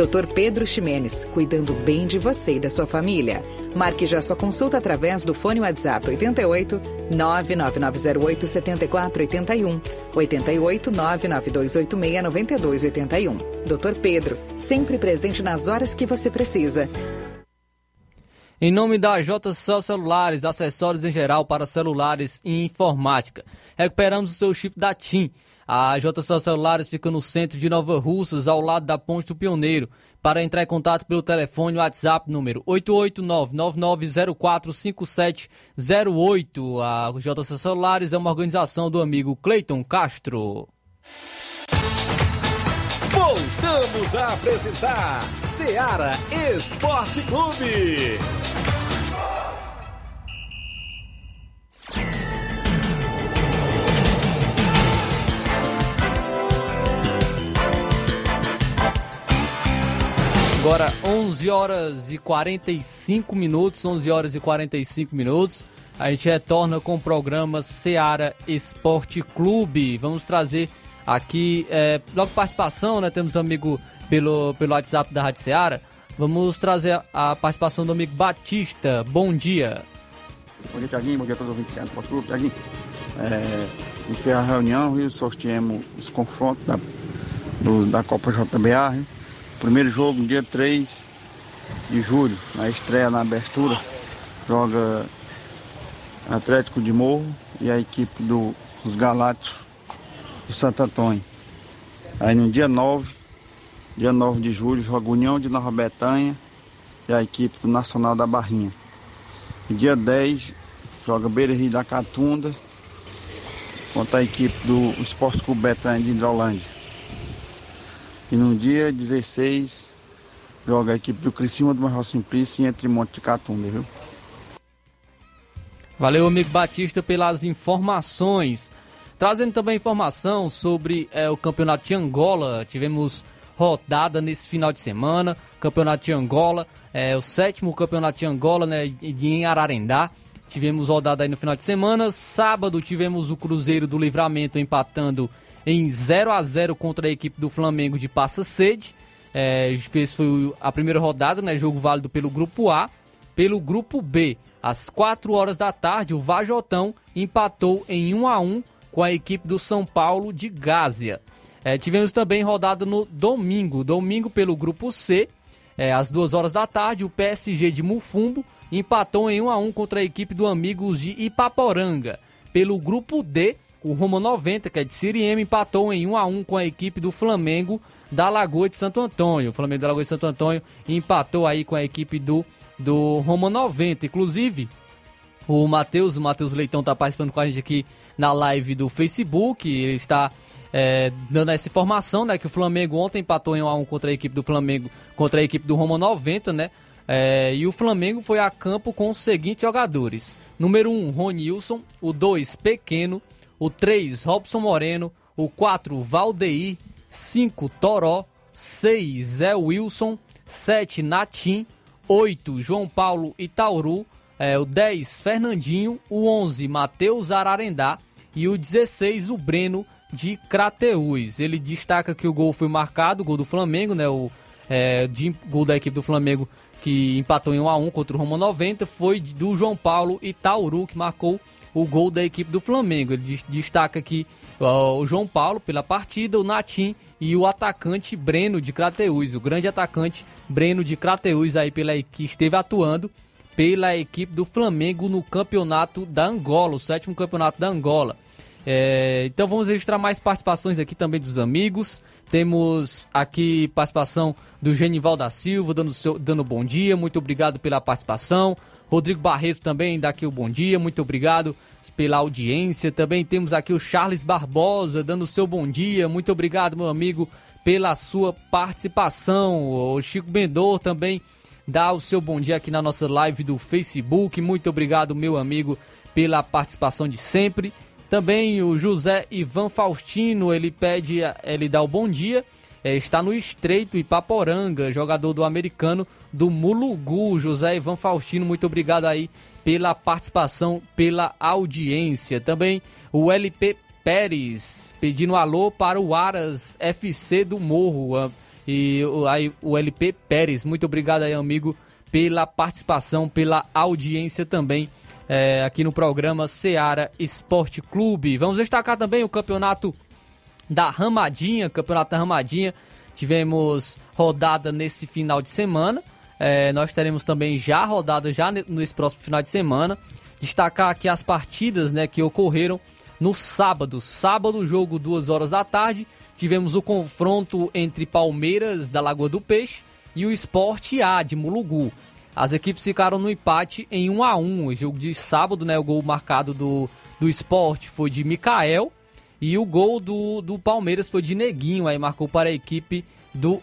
Dr. Pedro Ximenes, cuidando bem de você e da sua família. Marque já sua consulta através do fone WhatsApp 88 99908 7481 88 99286 9281. Dr. Pedro, sempre presente nas horas que você precisa. Em nome da JCL Celulares, acessórios em geral para celulares e informática. Recuperamos o seu chip da TIM. A JCL Celulares fica no centro de Nova Russas, ao lado da Ponte do Pioneiro. Para entrar em contato pelo telefone WhatsApp número 889-9904-5708. A JCL Celulares é uma organização do amigo Cleiton Castro. Voltamos a apresentar Seara Esporte Clube. Agora 11 horas e 45 minutos, 11 horas e 45 minutos. A gente retorna com o programa Seara Esporte Clube. Vamos trazer aqui, é, logo participação, né? Temos amigo pelo, pelo WhatsApp da Rádio Seara. Vamos trazer a participação do amigo Batista. Bom dia. Bom dia, Tiaguinho. Bom dia a todos os ouvintes do Seara Esporte Clube. Tiaguinho, é, a gente fez a reunião e sorteamos os confrontos da, do, da Copa JBA. Primeiro jogo, dia 3 de julho, na estreia na abertura, joga Atlético de Morro e a equipe do, dos Galácticos do Santo Antônio. Aí no dia 9, dia 9 de julho, joga União de Nova Betânia e a equipe do Nacional da Barrinha. No dia 10, joga Beira Rio da Catunda contra a equipe do Esporte Clube Betânia de Hidrolândia. E no dia 16 joga a equipe do Criciúma do Major Simplício entre Monte de Catunda, viu? Valeu, amigo Batista, pelas informações. Trazendo também informação sobre é, o Campeonato de Angola. Tivemos rodada nesse final de semana. Campeonato de Angola, é o sétimo Campeonato de Angola, né, em Ararendá. Tivemos rodada aí no final de semana. Sábado tivemos o Cruzeiro do Livramento empatando em 0 a 0 contra a equipe do Flamengo de Passa Sede. É, fez foi a primeira rodada, né, jogo válido pelo grupo A. Pelo grupo B, às 4 horas da tarde, o Vajotão empatou em 1 a 1 com a equipe do São Paulo de Gásia. É, tivemos também rodada no domingo, domingo pelo grupo C, é, às 2 horas da tarde, o PSG de Mufumbo empatou em 1 a 1 contra a equipe do Amigos de Ipaporanga. Pelo grupo D, o Roma 90, que é de Siriema, empatou em 1 a 1 com a equipe do Flamengo da Lagoa de Santo Antônio. O Flamengo da Lagoa de Santo Antônio empatou aí com a equipe do, do Roma 90. Inclusive, o Matheus, o Matheus Leitão está participando com a gente aqui na live do Facebook. Ele está é, dando essa informação, né? Que o Flamengo ontem empatou em 1 a 1 contra a equipe do Flamengo, contra a equipe do Roma 90, né? É, e o Flamengo foi a campo com os seguintes jogadores: número 1, Ronilson, o 2, Pequeno, o 3, Robson Moreno, o 4, Valdeir, 5, Toró, 6, Zé Wilson, 7, Natim, 8, João Paulo Itauru, é, o 10, Fernandinho, o 11, Matheus Ararendá e o 16, o Breno de Crateús. Ele destaca que o gol foi marcado, o gol do Flamengo, né, o é, de, gol da equipe do Flamengo que empatou em 1 a 1 contra o Roma 90 foi do João Paulo Itauru que marcou o gol da equipe do Flamengo. Ele destaca aqui o João Paulo pela partida, o Natim e o atacante Breno de Crateús, o grande atacante Breno de Crateús aí pela que esteve atuando pela equipe do Flamengo no campeonato da Angola, o sétimo campeonato da Angola. É, então vamos registrar mais participações aqui também dos amigos. Temos aqui participação do Genival da Silva, dando, seu, dando bom dia, muito obrigado pela participação. Rodrigo Barreto também dá o bom dia, muito obrigado pela audiência. Também temos aqui o Charles Barbosa dando o seu bom dia, muito obrigado, meu amigo, pela sua participação. O Chico Bendor também dá o seu bom dia aqui na nossa live do Facebook. Muito obrigado, meu amigo, pela participação de sempre. Também o José Ivan Faustino, ele pede, ele dá o bom dia. É, está no Estreito Ipaporanga, jogador do americano do Mulugu, José Ivan Faustino. Muito obrigado aí pela participação, pela audiência. Também o LP Pérez pedindo alô para o Aras FC do Morro. E aí o LP Pérez, muito obrigado aí, amigo, pela participação, pela audiência também é, aqui no programa Seara Esporte Clube. Vamos destacar também o campeonato da Ramadinha, campeonato da Ramadinha. Tivemos rodada nesse final de semana. É, nós teremos também já rodada já nesse próximo final de semana. Destacar aqui as partidas né, que ocorreram no sábado. Sábado, jogo 2 horas da tarde tivemos o confronto entre Palmeiras da Lagoa do Peixe e o Esporte A de Mulugu. As equipes ficaram no empate em 1 a 1 O jogo de sábado, né? O gol marcado do, do esporte foi de Mikael. E o gol do, do Palmeiras foi de Neguinho. Aí marcou para a equipe do,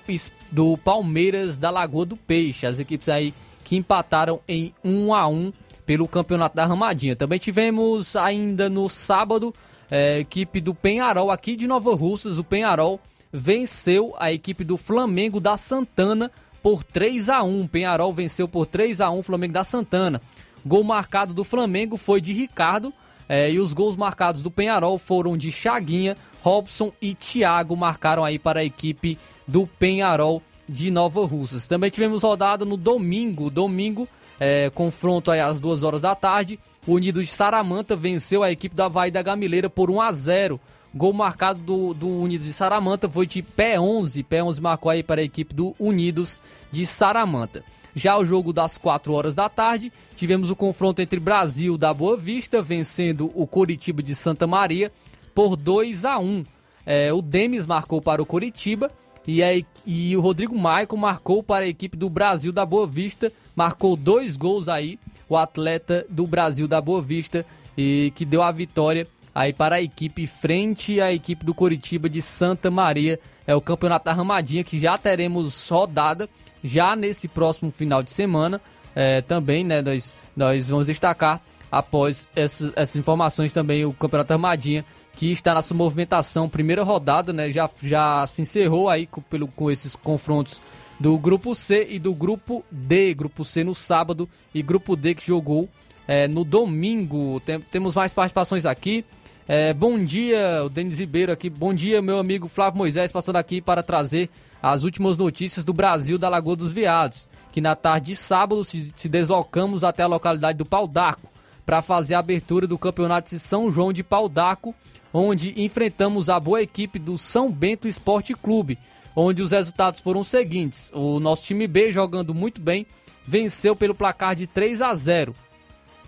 do Palmeiras da Lagoa do Peixe. As equipes aí que empataram em 1 a 1 pelo campeonato da Ramadinha. Também tivemos ainda no sábado é, equipe do Penharol aqui de Nova Russas, o Penharol venceu a equipe do Flamengo da Santana por 3 a 1. Penharol venceu por 3 a 1 o Flamengo da Santana. Gol marcado do Flamengo foi de Ricardo é, e os gols marcados do Penharol foram de Chaguinha, Robson e Thiago marcaram aí para a equipe do Penharol de Nova Russas. Também tivemos rodada no domingo, domingo, é, confronto aí às 2 horas da tarde. O Unidos de Saramanta venceu a equipe da Havaí da Gamileira por 1 a 0 Gol marcado do, do Unidos de Saramanta foi de pé 11. Pé 11 marcou aí para a equipe do Unidos de Saramanta. Já o jogo das 4 horas da tarde, tivemos o confronto entre Brasil da Boa Vista vencendo o Coritiba de Santa Maria por 2 a 1. É, o Demis marcou para o Coritiba e, a, e o Rodrigo Maico marcou para a equipe do Brasil da Boa Vista, marcou dois gols aí o atleta do Brasil da Boa Vista e que deu a vitória aí para a equipe frente à equipe do Coritiba de Santa Maria. É o Campeonato da Ramadinha que já teremos rodada já nesse próximo final de semana. É, também, né, nós, nós vamos destacar após essas, essas informações também o Campeonato da Ramadinha que está na sua movimentação, primeira rodada, né, já, já se encerrou aí com, pelo, com esses confrontos do grupo C e do grupo D. Grupo C no sábado e grupo D que jogou é, no domingo. Tem, temos mais participações aqui. É, bom dia, o Denis Ribeiro aqui. Bom dia, meu amigo Flávio Moisés, passando aqui para trazer as últimas notícias do Brasil da Lagoa dos Veados. Que na tarde de sábado se, se deslocamos até a localidade do Pau d'Arco para fazer a abertura do campeonato de São João de Pau d'Arco, onde enfrentamos a boa equipe do São Bento Esporte Clube onde os resultados foram os seguintes: o nosso time B jogando muito bem, venceu pelo placar de 3 a 0.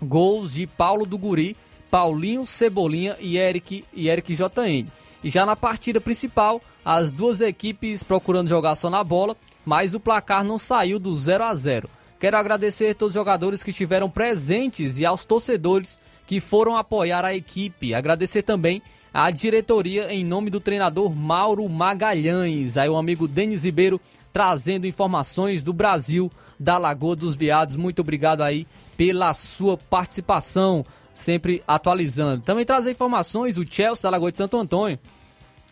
Gols de Paulo do Guri, Paulinho Cebolinha e Eric e Eric JN. E já na partida principal, as duas equipes procurando jogar só na bola, mas o placar não saiu do 0 a 0. Quero agradecer a todos os jogadores que estiveram presentes e aos torcedores que foram apoiar a equipe. Agradecer também a diretoria em nome do treinador Mauro Magalhães. Aí o amigo Denis Ribeiro trazendo informações do Brasil, da Lagoa dos Veados. Muito obrigado aí pela sua participação, sempre atualizando. Também trazer informações, o Chelsea da Lagoa de Santo Antônio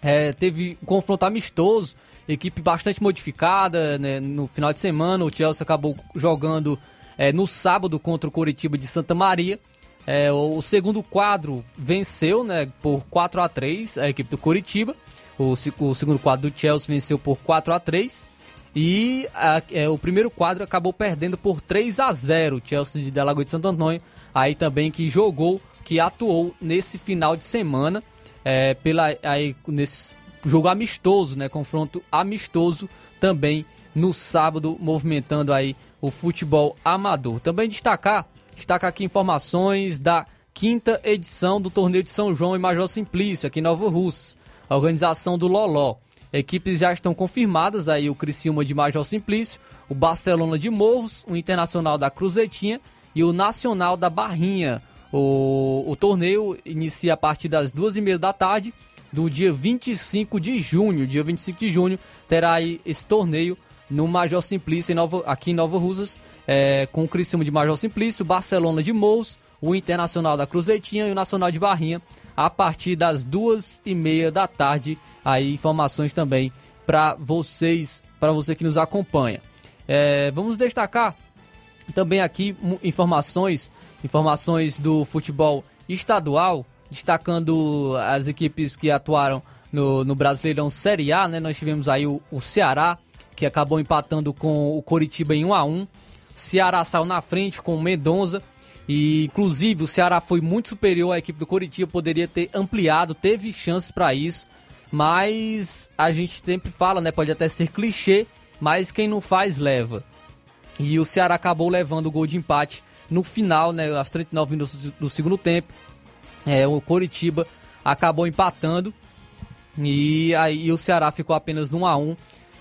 é, teve um confronto amistoso, equipe bastante modificada né, no final de semana. O Chelsea acabou jogando é, no sábado contra o Coritiba de Santa Maria. É, o segundo quadro venceu né, por 4 a 3 a equipe do Coritiba. O, o segundo quadro do Chelsea venceu por 4 a 3 E a, é, o primeiro quadro acabou perdendo por 3 a 0 O Chelsea de Delagoa de Santo Antônio, aí também que jogou, que atuou nesse final de semana. É, pela, aí, nesse jogo amistoso, né? Confronto amistoso também no sábado, movimentando aí o futebol amador. Também destacar, destacar aqui informações da quinta edição do torneio de São João e Major Simplício, aqui em Nova Russa. A organização do Loló. Equipes já estão confirmadas aí o Criciúma de Major Simplício, o Barcelona de Morros, o Internacional da Cruzetinha e o Nacional da Barrinha. O, o torneio inicia a partir das duas e meia da tarde do dia 25 de junho. Dia 25 de junho terá aí esse torneio no Major Simplício, em Nova, aqui em Nova Russas, é, com o Criciúma de Major Simplício, Barcelona de Morros, o Internacional da Cruzetinha e o Nacional de Barrinha, a partir das duas e meia da tarde. Aí informações também para vocês, para você que nos acompanha. É, vamos destacar também aqui informações, informações do futebol estadual, destacando as equipes que atuaram no, no Brasileirão Série A, né? Nós tivemos aí o, o Ceará, que acabou empatando com o Coritiba em 1 a 1 Ceará saiu na frente com o Mendonça. E inclusive o Ceará foi muito superior à equipe do Coritiba, poderia ter ampliado, teve chances para isso, mas a gente sempre fala, né, pode até ser clichê, mas quem não faz leva. E o Ceará acabou levando o gol de empate no final, né, aos 39 minutos do segundo tempo. É, o Coritiba acabou empatando e aí o Ceará ficou apenas no 1 a 1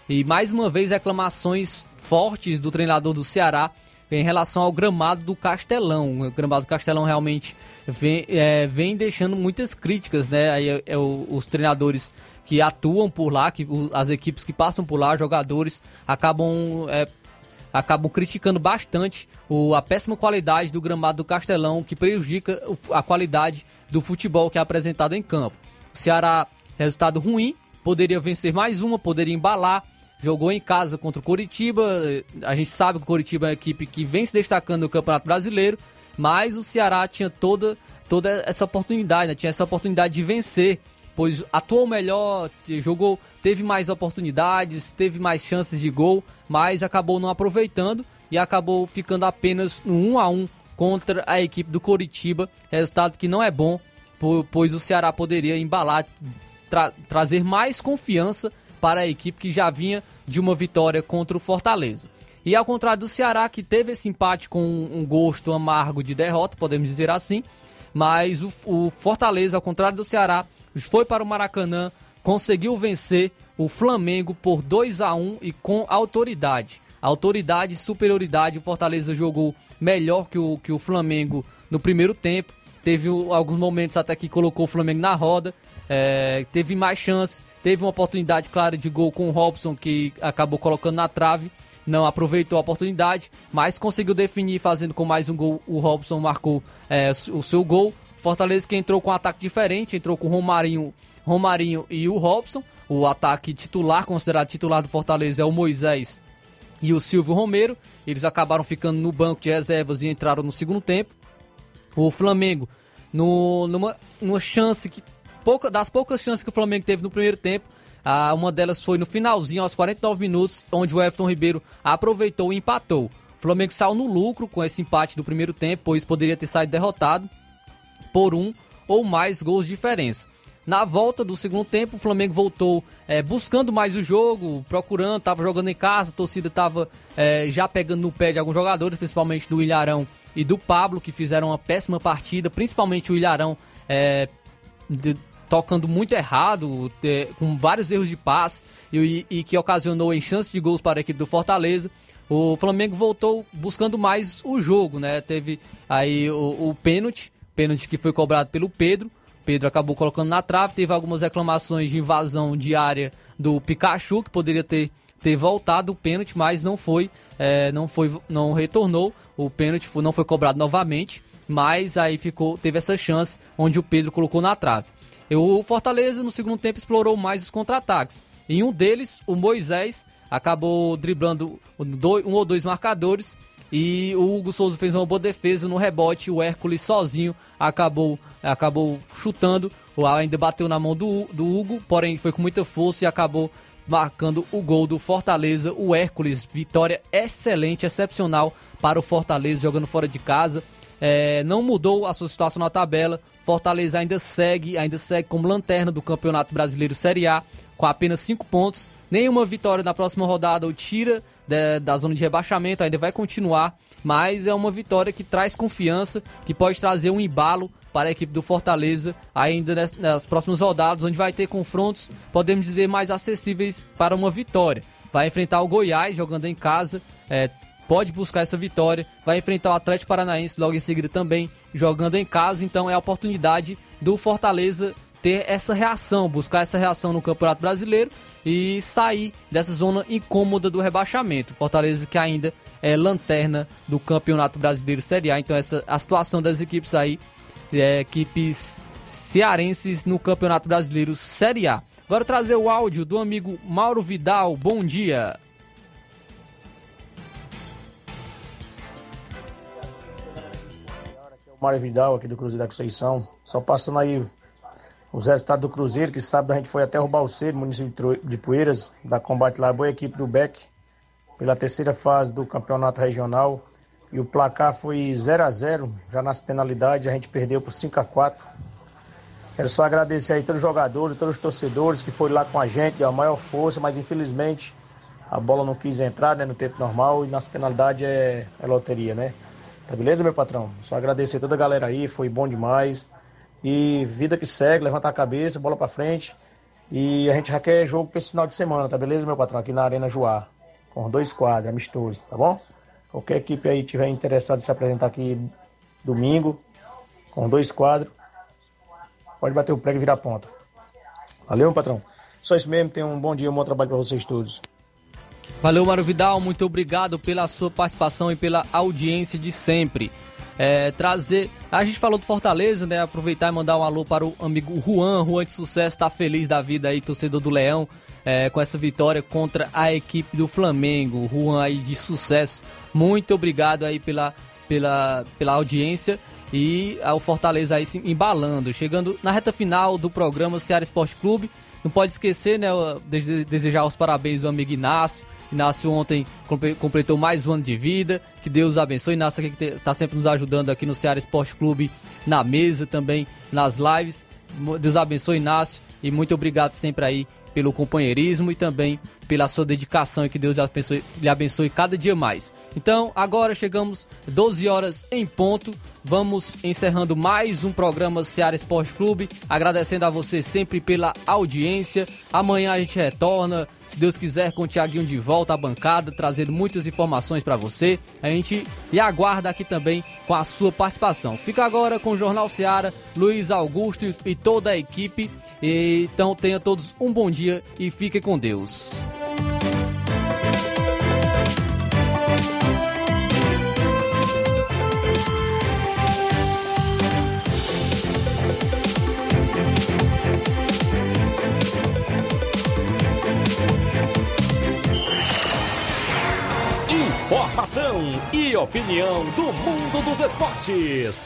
e mais uma vez reclamações fortes do treinador do Ceará em relação ao gramado do Castelão. O gramado do Castelão realmente vem, é, vem deixando muitas críticas, né? Aí é, é os treinadores que atuam por lá, que as equipes que passam por lá, jogadores, acabam, é, acabam criticando bastante o, a péssima qualidade do gramado do Castelão, que prejudica a qualidade do futebol que é apresentado em campo. O Ceará, resultado ruim, poderia vencer mais uma, poderia embalar, jogou em casa contra o Coritiba. A gente sabe que o Coritiba é uma equipe que vem se destacando no Campeonato Brasileiro, mas o Ceará tinha toda, toda essa oportunidade, né? tinha essa oportunidade de vencer, pois atuou melhor, jogou, teve mais oportunidades, teve mais chances de gol, mas acabou não aproveitando e acabou ficando apenas no 1 a 1 contra a equipe do Coritiba, resultado que não é bom, pois o Ceará poderia embalar, tra trazer mais confiança para a equipe que já vinha de uma vitória contra o Fortaleza. E ao contrário do Ceará, que teve esse empate com um gosto amargo de derrota, podemos dizer assim, mas o, o Fortaleza, ao contrário do Ceará, foi para o Maracanã, conseguiu vencer o Flamengo por 2 a 1 e com autoridade. Autoridade e superioridade, o Fortaleza jogou melhor que o, que o Flamengo no primeiro tempo. Teve alguns momentos até que colocou o Flamengo na roda, é, teve mais chances, teve uma oportunidade clara de gol com o Robson que acabou colocando na trave, não aproveitou a oportunidade, mas conseguiu definir fazendo com mais um gol. O Robson marcou é, o seu gol. Fortaleza que entrou com um ataque diferente, entrou com Romarinho, Romarinho e o Robson. O ataque titular, considerado titular do Fortaleza, é o Moisés e o Silvio Romero. Eles acabaram ficando no banco de reservas e entraram no segundo tempo. O Flamengo, no, numa, numa chance que pouca, das poucas chances que o Flamengo teve no primeiro tempo, ah, uma delas foi no finalzinho, aos 49 minutos, onde o Everton Ribeiro aproveitou e empatou. O Flamengo saiu no lucro com esse empate do primeiro tempo, pois poderia ter saído derrotado por um ou mais gols de diferença. Na volta do segundo tempo, o Flamengo voltou é, buscando mais o jogo, procurando, estava jogando em casa, a torcida estava é, já pegando no pé de alguns jogadores, principalmente do Ilharão e do Pablo, que fizeram uma péssima partida, principalmente o Ilharão é, de, tocando muito errado, com vários erros de passe e, e, que ocasionou em chances de gols para a equipe do Fortaleza. O Flamengo voltou buscando mais o jogo, né? Teve aí o, o pênalti, pênalti que foi cobrado pelo Pedro. Pedro acabou colocando na trave, teve algumas reclamações de invasão de área do Pikachu, que poderia ter, ter voltado o pênalti, mas não foi, é, não foi, não retornou. O pênalti não foi cobrado novamente, mas aí ficou, teve essa chance onde o Pedro colocou na trave. O Fortaleza no segundo tempo explorou mais os contra-ataques. Em um deles, o Moisés acabou driblando um ou dois marcadores e o Hugo Souza fez uma boa defesa no rebote. O Hércules sozinho acabou, acabou chutando, ainda bateu na mão do, do Hugo, porém foi com muita força e acabou marcando o gol do Fortaleza. O Hércules, vitória excelente, excepcional para o Fortaleza jogando fora de casa. É, não mudou a sua situação na tabela. Fortaleza ainda segue, ainda segue como lanterna do Campeonato Brasileiro Série A, com apenas 5 pontos. Nenhuma vitória na próxima rodada o tira da, da zona de rebaixamento, ainda vai continuar, mas é uma vitória que traz confiança, que pode trazer um embalo para a equipe do Fortaleza ainda nas, nas próximas rodadas, onde vai ter confrontos, podemos dizer, mais acessíveis para uma vitória. Vai enfrentar o Goiás jogando em casa, é, pode buscar essa vitória, vai enfrentar o Atlético Paranaense logo em seguida também jogando em casa, então é a oportunidade do Fortaleza ter essa reação, buscar essa reação no Campeonato Brasileiro e sair dessa zona incômoda do rebaixamento. Fortaleza que ainda é lanterna do Campeonato Brasileiro Série A, então essa a situação das equipes aí, é, equipes cearenses no Campeonato Brasileiro Série A. Agora trazer o áudio do amigo Mauro Vidal. Bom dia. Mário Vidal, aqui do Cruzeiro da Conceição. Só passando aí os resultados do Cruzeiro, que sábado a gente foi até o Balseiro, município de Poeiras, da Combate lá, boa equipe do Beck, pela terceira fase do campeonato regional. E o placar foi 0 a 0 já nas penalidades, a gente perdeu por 5 a 4 Quero só agradecer aí todos os jogadores, todos os torcedores que foram lá com a gente, deu a maior força, mas infelizmente a bola não quis entrar né, no tempo normal e nas penalidades é, é loteria, né? Tá beleza, meu patrão? Só agradecer toda a galera aí, foi bom demais. E vida que segue, levanta a cabeça, bola pra frente. E a gente já quer jogo pra esse final de semana, tá beleza, meu patrão? Aqui na Arena Joá, com dois quadros, amistoso, tá bom? Qualquer equipe aí tiver interessado em se apresentar aqui domingo, com dois quadros, pode bater o prego e virar ponta. Valeu, meu patrão. Só isso mesmo, tenham um bom dia, um bom trabalho para vocês todos. Valeu, Mário Vidal, muito obrigado pela sua participação e pela audiência de sempre. É, trazer. A gente falou do Fortaleza, né? Aproveitar e mandar um alô para o amigo Juan. Juan de sucesso, tá feliz da vida aí, torcedor do Leão, é, com essa vitória contra a equipe do Flamengo. Juan aí de sucesso. Muito obrigado aí pela, pela, pela audiência e ao Fortaleza aí se embalando. Chegando na reta final do programa Ceará Esporte Clube. Não pode esquecer, né? De desejar os parabéns ao amigo Inácio Inácio ontem completou mais um ano de vida. Que Deus abençoe. Inácio que está sempre nos ajudando aqui no Ceará Esporte Clube, na mesa também, nas lives. Deus abençoe, Inácio. E muito obrigado sempre aí pelo companheirismo e também pela sua dedicação e que Deus lhe abençoe, lhe abençoe cada dia mais. Então, agora chegamos 12 horas em ponto. Vamos encerrando mais um programa Ceará Esporte Clube, agradecendo a você sempre pela audiência. Amanhã a gente retorna, se Deus quiser, com o Tiaguinho de volta à bancada, trazendo muitas informações para você. A gente lhe aguarda aqui também com a sua participação. Fica agora com o Jornal Ceará, Luiz Augusto e toda a equipe. Então tenha todos um bom dia e fique com Deus. Informação e opinião do mundo dos esportes.